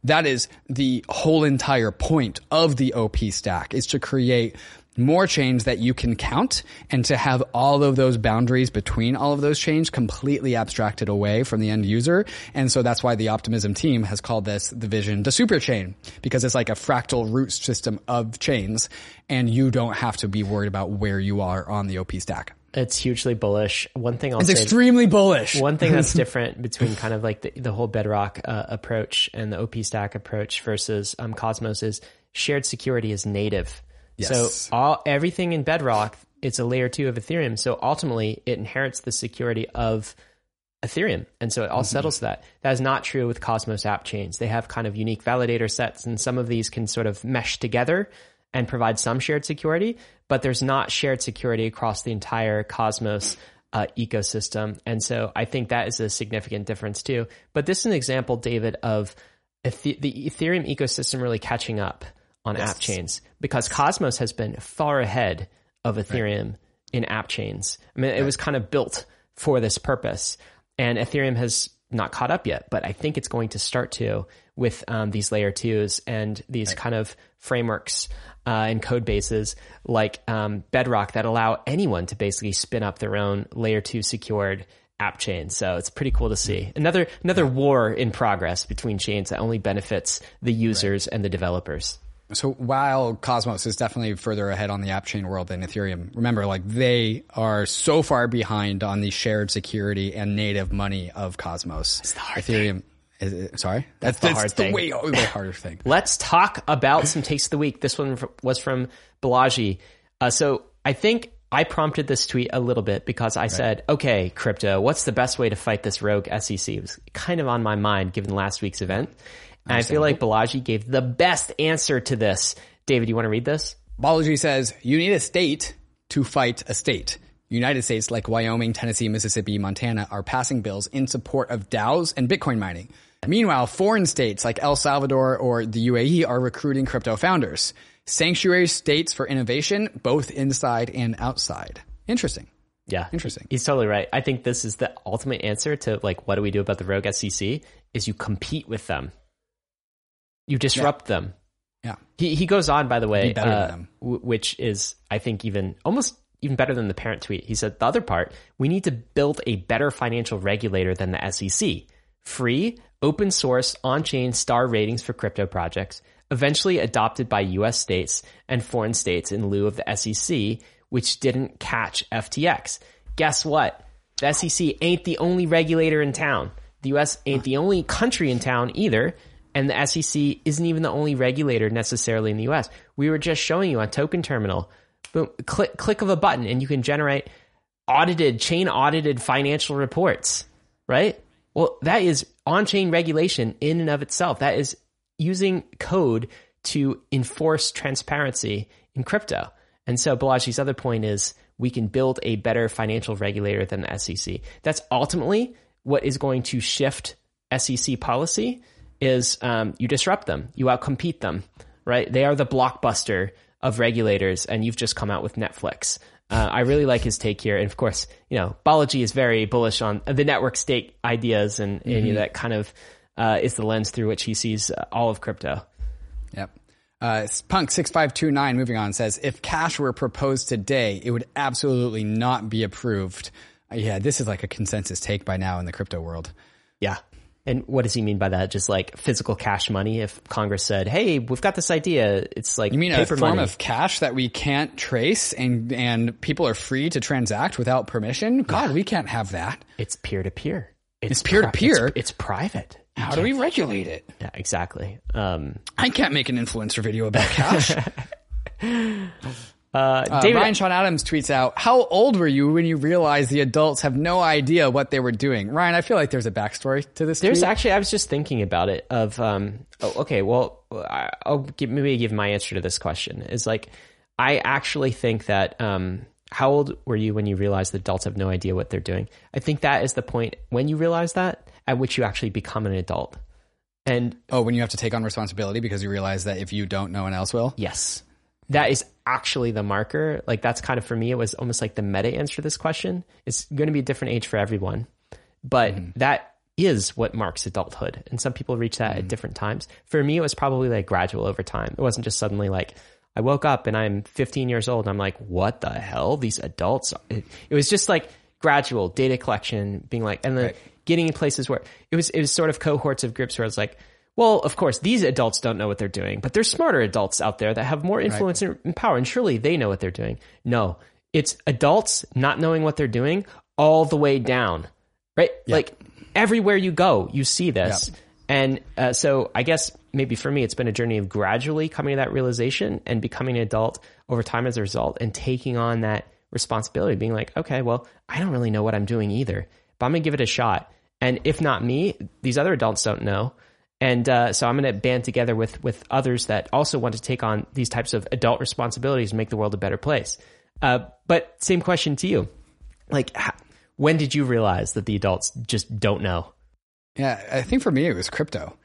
That is the whole entire point of the OP stack is to create more chains that you can count and to have all of those boundaries between all of those chains completely abstracted away from the end user. And so that's why the optimism team has called this the vision the super chain because it's like a fractal root system of chains and you don't have to be worried about where you are on the OP stack. It's hugely bullish. One thing I'll it's say, extremely bullish. One thing that's different between kind of like the, the whole Bedrock uh, approach and the OP stack approach versus um, Cosmos is shared security is native. Yes. So all everything in Bedrock, it's a layer two of Ethereum. So ultimately, it inherits the security of Ethereum, and so it all mm-hmm. settles that. That is not true with Cosmos app chains. They have kind of unique validator sets, and some of these can sort of mesh together and provide some shared security, but there's not shared security across the entire Cosmos uh, ecosystem. And so I think that is a significant difference too. But this is an example, David, of the Ethereum ecosystem really catching up on yes. app chains because Cosmos has been far ahead of Ethereum right. in app chains. I mean, right. it was kind of built for this purpose, and Ethereum has not caught up yet, but I think it's going to start to with um, these layer twos and these right. kind of frameworks uh, and code bases like um, Bedrock that allow anyone to basically spin up their own layer two secured app chain. So it's pretty cool to see another another war in progress between chains that only benefits the users right. and the developers. So while Cosmos is definitely further ahead on the app chain world than Ethereum, remember, like they are so far behind on the shared security and native money of Cosmos. It's the hard Ethereum. Is, sorry, that's, that's the hard the thing. Way, way harder thing. Let's talk about some takes of the week. This one was from Balaji. Uh, so I think I prompted this tweet a little bit because I right. said, okay, crypto, what's the best way to fight this rogue SEC? It was kind of on my mind given last week's event. And I feel like Balaji gave the best answer to this. David, you want to read this? Balaji says, you need a state to fight a state. United States like Wyoming, Tennessee, Mississippi, Montana are passing bills in support of DAOs and Bitcoin mining. Meanwhile, foreign states like El Salvador or the UAE are recruiting crypto founders. Sanctuary states for innovation, both inside and outside. Interesting. Yeah. Interesting. He's totally right. I think this is the ultimate answer to like what do we do about the rogue SEC is you compete with them. You disrupt yeah. them. Yeah. He he goes on by the way, uh, w- which is I think even almost even better than the parent tweet. He said the other part, we need to build a better financial regulator than the SEC. Free, open source, on-chain star ratings for crypto projects, eventually adopted by US states and foreign states in lieu of the SEC, which didn't catch FTX. Guess what? The SEC ain't the only regulator in town. The US ain't the only country in town either. And the SEC isn't even the only regulator necessarily in the US. We were just showing you on Token Terminal. Boom, click, click of a button and you can generate audited, chain audited financial reports, right? Well, that is on chain regulation in and of itself. That is using code to enforce transparency in crypto. And so Balaji's other point is we can build a better financial regulator than the SEC. That's ultimately what is going to shift SEC policy is um, you disrupt them, you outcompete them, right? They are the blockbuster of regulators, and you've just come out with Netflix. Uh, I really like his take here, and of course, you know, Balaji is very bullish on the network state ideas, and, mm-hmm. and you know, mm-hmm. that kind of uh, is the lens through which he sees all of crypto. Yep. Uh, Punk6529 moving on says, if cash were proposed today, it would absolutely not be approved. Uh, yeah, this is like a consensus take by now in the crypto world. Yeah. And what does he mean by that? Just like physical cash money? If Congress said, "Hey, we've got this idea," it's like you mean a form money. of cash that we can't trace and and people are free to transact without permission? God, yeah. we can't have that. It's peer to peer. It's peer to peer. It's private. How do we regulate it? Yeah, exactly. Um, I can't make an influencer video about cash. uh, uh, David, Ryan Sean Adams tweets out, "How old were you when you realized the adults have no idea what they were doing?" Ryan, I feel like there's a backstory to this. There's tweet. actually, I was just thinking about it. Of um, oh, okay, well, I'll give, maybe give my answer to this question. Is like, I actually think that um, how old were you when you realized the adults have no idea what they're doing? I think that is the point when you realize that at which you actually become an adult. And oh, when you have to take on responsibility because you realize that if you don't, no one else will. Yes, that is actually the marker. Like that's kind of for me, it was almost like the meta answer to this question. It's going to be a different age for everyone, but mm-hmm. that is what marks adulthood. And some people reach that mm-hmm. at different times. For me, it was probably like gradual over time. It wasn't just suddenly like I woke up and I'm 15 years old. And I'm like, what the hell? These adults. It, it was just like gradual data collection, being like, and then right. getting in places where it was, it was sort of cohorts of groups where I was like, well, of course, these adults don't know what they're doing, but there's smarter adults out there that have more influence right. and power, and surely they know what they're doing. No, it's adults not knowing what they're doing all the way down, right? Yep. Like everywhere you go, you see this. Yep. And uh, so I guess maybe for me, it's been a journey of gradually coming to that realization and becoming an adult over time as a result and taking on that responsibility, being like, okay, well, I don't really know what I'm doing either, but I'm going to give it a shot. And if not me, these other adults don't know. And uh, so I'm going to band together with with others that also want to take on these types of adult responsibilities and make the world a better place. Uh, but same question to you, like, how, when did you realize that the adults just don't know? Yeah, I think for me it was crypto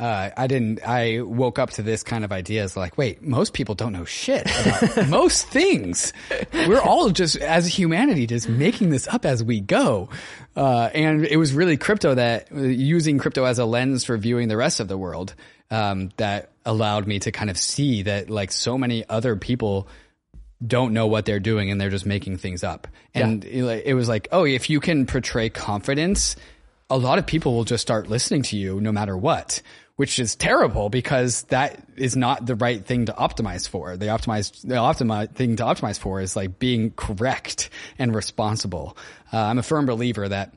uh, I didn't, I woke up to this kind of idea as like, wait, most people don't know shit about most things. We're all just, as humanity, just making this up as we go. Uh, and it was really crypto that, using crypto as a lens for viewing the rest of the world, um, that allowed me to kind of see that like so many other people don't know what they're doing and they're just making things up. And yeah. it, it was like, oh, if you can portray confidence, a lot of people will just start listening to you no matter what which is terrible because that is not the right thing to optimize for. The optimize, the optimize thing to optimize for is like being correct and responsible. Uh, I'm a firm believer that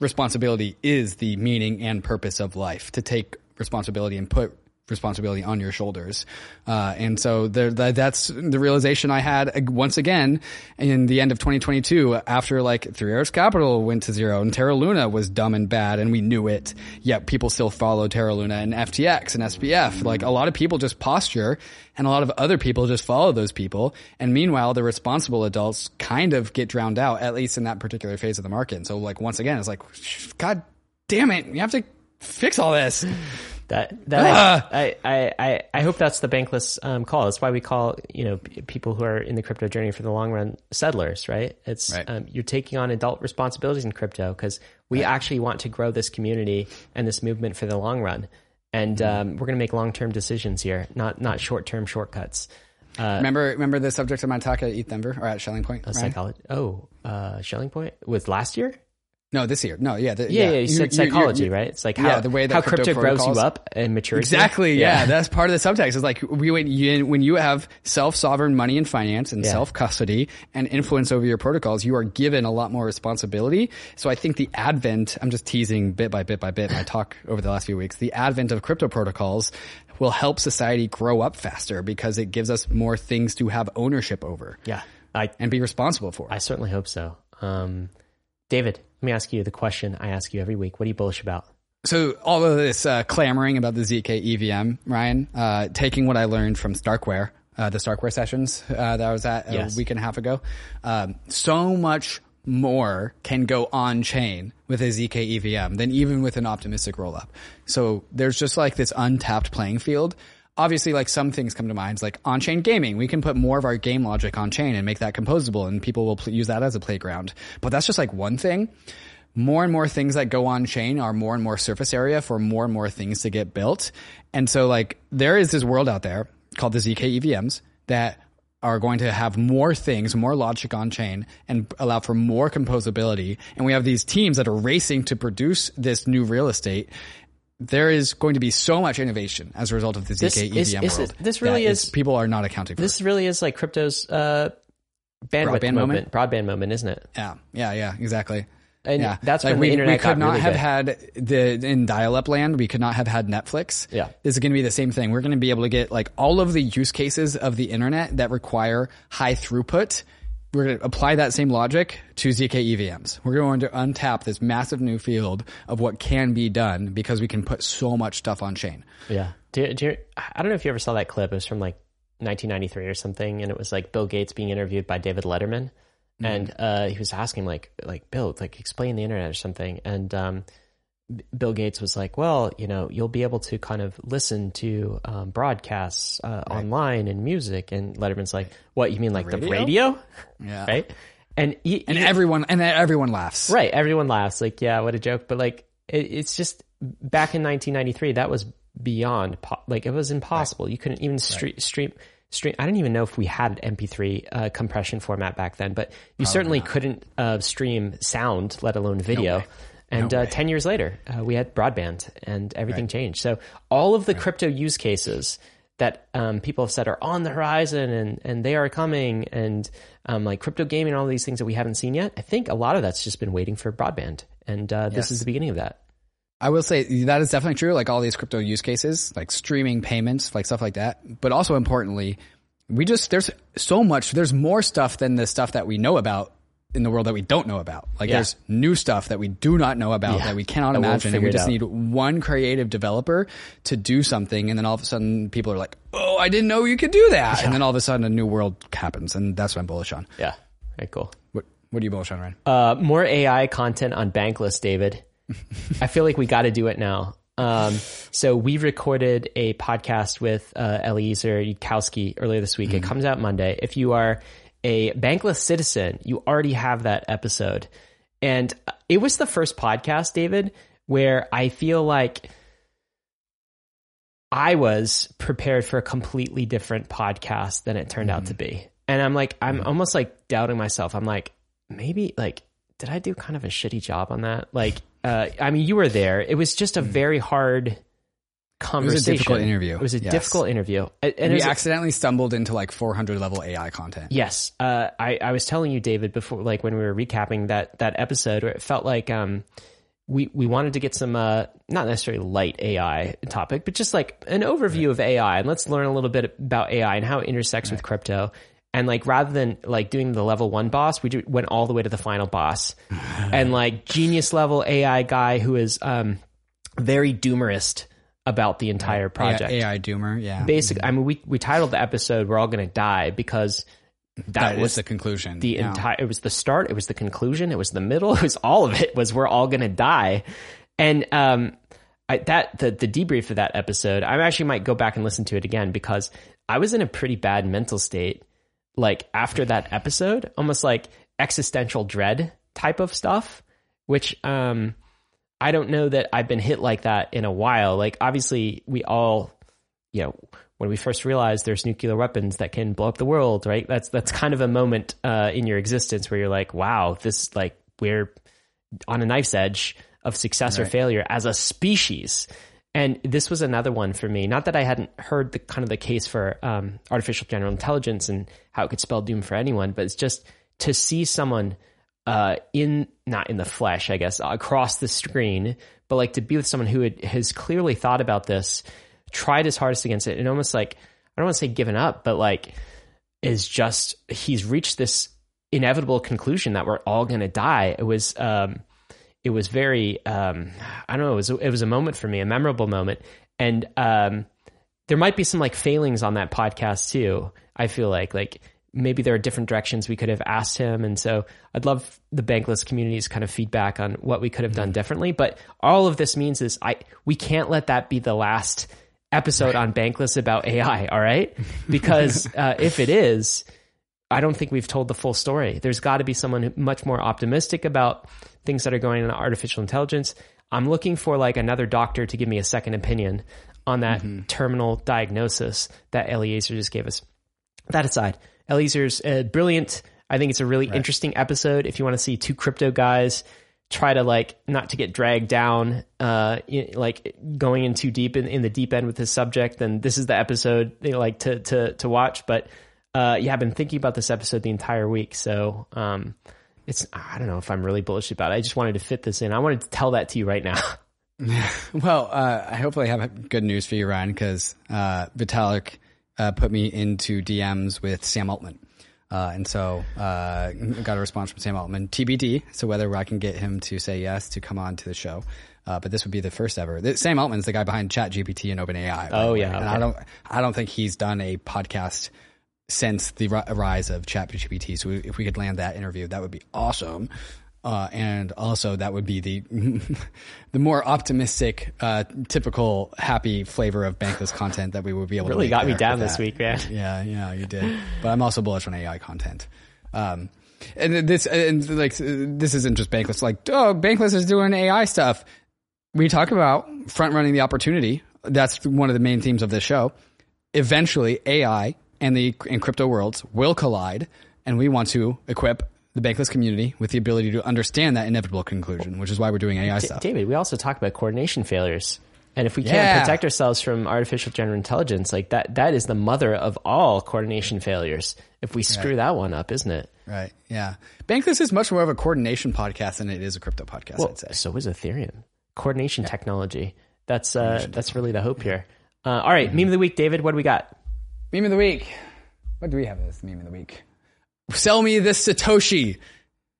responsibility is the meaning and purpose of life to take responsibility and put responsibility on your shoulders. Uh, and so there, that, that's the realization I had once again in the end of 2022 after like Three Arrows Capital went to zero and Terra Luna was dumb and bad and we knew it. Yet people still follow Terra Luna and FTX and SBF. Like a lot of people just posture and a lot of other people just follow those people. And meanwhile, the responsible adults kind of get drowned out, at least in that particular phase of the market. And so like once again, it's like, God damn it. You have to fix all this. That that ah. I, I, I I hope that's the bankless um, call. That's why we call you know people who are in the crypto journey for the long run settlers, right? It's right. Um, you're taking on adult responsibilities in crypto because we right. actually want to grow this community and this movement for the long run, and mm-hmm. um, we're going to make long term decisions here, not not short term shortcuts. Uh, remember, remember the subject of my talk at ETH Denver or at Schelling Point? Psychology. Oh, uh, Schelling Point was last year. No, this year. No, yeah, the, yeah, yeah, yeah. You said psychology, you're, you're, right? It's like how, yeah, the way that how crypto, crypto grows you up and matures. Exactly. Yeah. yeah. that's part of the subtext. Is like we when you, when you have self sovereign money and finance and yeah. self custody and influence over your protocols, you are given a lot more responsibility. So I think the advent. I'm just teasing bit by bit by bit my talk over the last few weeks. The advent of crypto protocols will help society grow up faster because it gives us more things to have ownership over. Yeah, I, and be responsible for. I certainly hope so. Um, David, let me ask you the question I ask you every week. What are you bullish about? So all of this uh, clamoring about the ZK EVM, Ryan, uh, taking what I learned from Starkware, uh, the Starkware sessions uh, that I was at yes. a week and a half ago, um, so much more can go on chain with a ZK EVM than even with an optimistic rollup. So there's just like this untapped playing field obviously like some things come to mind like on-chain gaming. We can put more of our game logic on chain and make that composable and people will pl- use that as a playground. But that's just like one thing. More and more things that go on chain are more and more surface area for more and more things to get built. And so like there is this world out there called the zk evms that are going to have more things, more logic on chain and allow for more composability. And we have these teams that are racing to produce this new real estate there is going to be so much innovation as a result of the ZK this EVM is, is world. This really is people are not accounting for. This really is like crypto's uh, bandwidth broadband moment, broadband moment, isn't it? Yeah, yeah, yeah, exactly. And yeah. that's like when we, the internet we could not really have big. had the in dial-up land. We could not have had Netflix. Yeah, this is going to be the same thing. We're going to be able to get like all of the use cases of the internet that require high throughput we're going to apply that same logic to ZK EVMs. We're going to untap this massive new field of what can be done because we can put so much stuff on chain. Yeah. Do do you, I don't know if you ever saw that clip. It was from like 1993 or something, and it was like Bill Gates being interviewed by David Letterman, mm-hmm. and uh, he was asking like, like Bill, like explain the internet or something, and um, Bill Gates was like, well, you know, you'll be able to kind of listen to um, broadcasts uh, right. online and music. And Letterman's like, what you mean, like radio? the radio? Yeah. Right. And he, and he, everyone and everyone laughs. Right. Everyone laughs. Like, yeah, what a joke. But like, it, it's just back in 1993, that was beyond po- like it was impossible. Right. You couldn't even stream right. stream stream. I didn't even know if we had an MP3 uh, compression format back then, but you Probably certainly not. couldn't uh, stream sound, let alone video. No and no uh, 10 years later, uh, we had broadband and everything right. changed. So all of the right. crypto use cases that um, people have said are on the horizon and, and they are coming and um, like crypto gaming and all these things that we haven't seen yet, I think a lot of that's just been waiting for broadband. And uh, this is the beginning of that. I will say that is definitely true. Like all these crypto use cases, like streaming payments, like stuff like that. But also importantly, we just, there's so much, there's more stuff than the stuff that we know about in the world that we don't know about. Like yeah. there's new stuff that we do not know about yeah. that we cannot and imagine. And we just need one creative developer to do something. And then all of a sudden people are like, Oh, I didn't know you could do that. Yeah. And then all of a sudden a new world happens. And that's what I'm bullish on. Yeah. Very cool. What, what are you bullish on, Ryan? Uh, more AI content on Bankless, David. I feel like we got to do it now. Um, so we recorded a podcast with uh, Eliezer Yudkowsky earlier this week. Mm. It comes out Monday. If you are a bankless citizen, you already have that episode. And it was the first podcast, David, where I feel like I was prepared for a completely different podcast than it turned mm-hmm. out to mm-hmm. be. And I'm like, I'm mm-hmm. almost like doubting myself. I'm like, maybe like, did I do kind of a shitty job on that? Like, uh, I mean, you were there. It was just a mm-hmm. very hard conversation. It was a difficult interview. It was a yes. difficult interview. And we accidentally a, stumbled into like 400 level AI content. Yes. Uh, I, I was telling you, David, before, like when we were recapping that, that episode where it felt like, um, we, we wanted to get some, uh, not necessarily light AI topic, but just like an overview right. of AI and let's learn a little bit about AI and how it intersects right. with crypto. And like rather than like doing the level one boss, we went all the way to the final boss and like genius level AI guy who is, um, very doomerist about the entire project. AI, AI doomer, yeah. Basically, I mean, we we titled the episode "We're all going to die" because that, that was the conclusion. The yeah. entire it was the start, it was the conclusion, it was the middle, it was all of it. Was we're all going to die, and um, I, that the the debrief of that episode, I actually might go back and listen to it again because I was in a pretty bad mental state. Like after that episode, almost like existential dread type of stuff, which um, I don't know that I've been hit like that in a while. Like obviously, we all, you know, when we first realized there's nuclear weapons that can blow up the world, right? That's that's kind of a moment uh, in your existence where you're like, wow, this like we're on a knife's edge of success right. or failure as a species. And this was another one for me. Not that I hadn't heard the kind of the case for um, artificial general intelligence and how it could spell doom for anyone, but it's just to see someone uh, in not in the flesh, I guess, across the screen, but like to be with someone who had, has clearly thought about this, tried his hardest against it, and almost like I don't want to say given up, but like is just he's reached this inevitable conclusion that we're all going to die. It was um, it was very um, I don't know. It was it was a moment for me, a memorable moment, and um, there might be some like failings on that podcast too. I feel like like maybe there are different directions we could have asked him, and so I'd love the Bankless community's kind of feedback on what we could have done differently. But all of this means is I we can't let that be the last episode on Bankless about AI. All right, because uh, if it is. I don't think we've told the full story. There's got to be someone much more optimistic about things that are going on in artificial intelligence. I'm looking for like another doctor to give me a second opinion on that mm-hmm. terminal diagnosis that Eliezer just gave us. That aside, Eliezer's uh, brilliant. I think it's a really right. interesting episode. If you want to see two crypto guys try to like not to get dragged down, uh, like going in too deep in, in the deep end with this subject, then this is the episode they like to to to watch. But uh, yeah, I've been thinking about this episode the entire week, so um, it's I don't know if I'm really bullish about it. I just wanted to fit this in. I wanted to tell that to you right now. well, uh, I hopefully have good news for you, Ryan, because uh, Vitalik uh, put me into DMs with Sam Altman. Uh, and so uh, got a response from Sam Altman, TBD. So whether I can get him to say yes to come on to the show. Uh, but this would be the first ever. Sam Altman's the guy behind ChatGPT and OpenAI. Oh yeah, and I don't, I don't think he's done a podcast since the rise of ChatGPT. So if we could land that interview, that would be awesome. Uh, and also that would be the the more optimistic, uh, typical happy flavor of bankless content that we would be able really to. Really got me down this week, man. Yeah, yeah, you did. But I'm also bullish on AI content. Um, and this and like this isn't just bankless. Like, oh, bankless is doing AI stuff. We talk about front running the opportunity. That's one of the main themes of this show. Eventually, AI and the and crypto worlds will collide, and we want to equip the bankless community with the ability to understand that inevitable conclusion, which is why we're doing AI D- stuff. David, we also talk about coordination failures. And if we can't yeah. protect ourselves from artificial general intelligence, like that, that is the mother of all coordination failures. If we screw right. that one up, isn't it? Right. Yeah. Bankless is much more of a coordination podcast than it is a crypto podcast. Well, I'd say. So is Ethereum. Coordination yeah. technology. That's uh, that's really the hope here. Uh, all right, mm-hmm. meme of the week, David. What do we got? Meme of the week. What do we have this meme of the week? Sell me this Satoshi.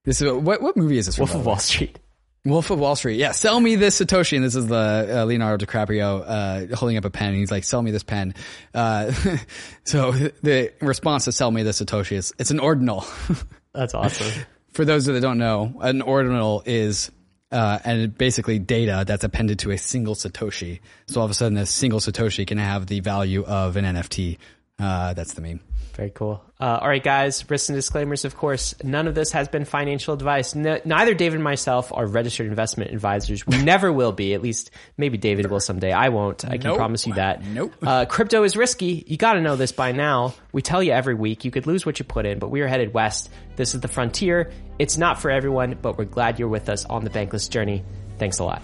This is what what movie is this? Wolf of Wall Street. Wolf of Wall Street. Yeah, sell me this Satoshi. And this is the uh, Leonardo DiCaprio uh, holding up a pen. and he's like, "Sell me this pen." Uh, so the response to "Sell me this Satoshi" is it's an ordinal. That's awesome. For those that don't know, an ordinal is uh, and basically data that's appended to a single Satoshi. So all of a sudden, a single Satoshi can have the value of an NFT uh, that's the meme. Very cool. Uh, all right, guys. Risks and disclaimers. Of course, none of this has been financial advice. No, neither David and myself are registered investment advisors. We never will be. At least maybe David will someday. I won't. I can nope. promise you that. Nope. Uh, crypto is risky. You got to know this by now. We tell you every week. You could lose what you put in, but we are headed west. This is the frontier. It's not for everyone, but we're glad you're with us on the bankless journey. Thanks a lot.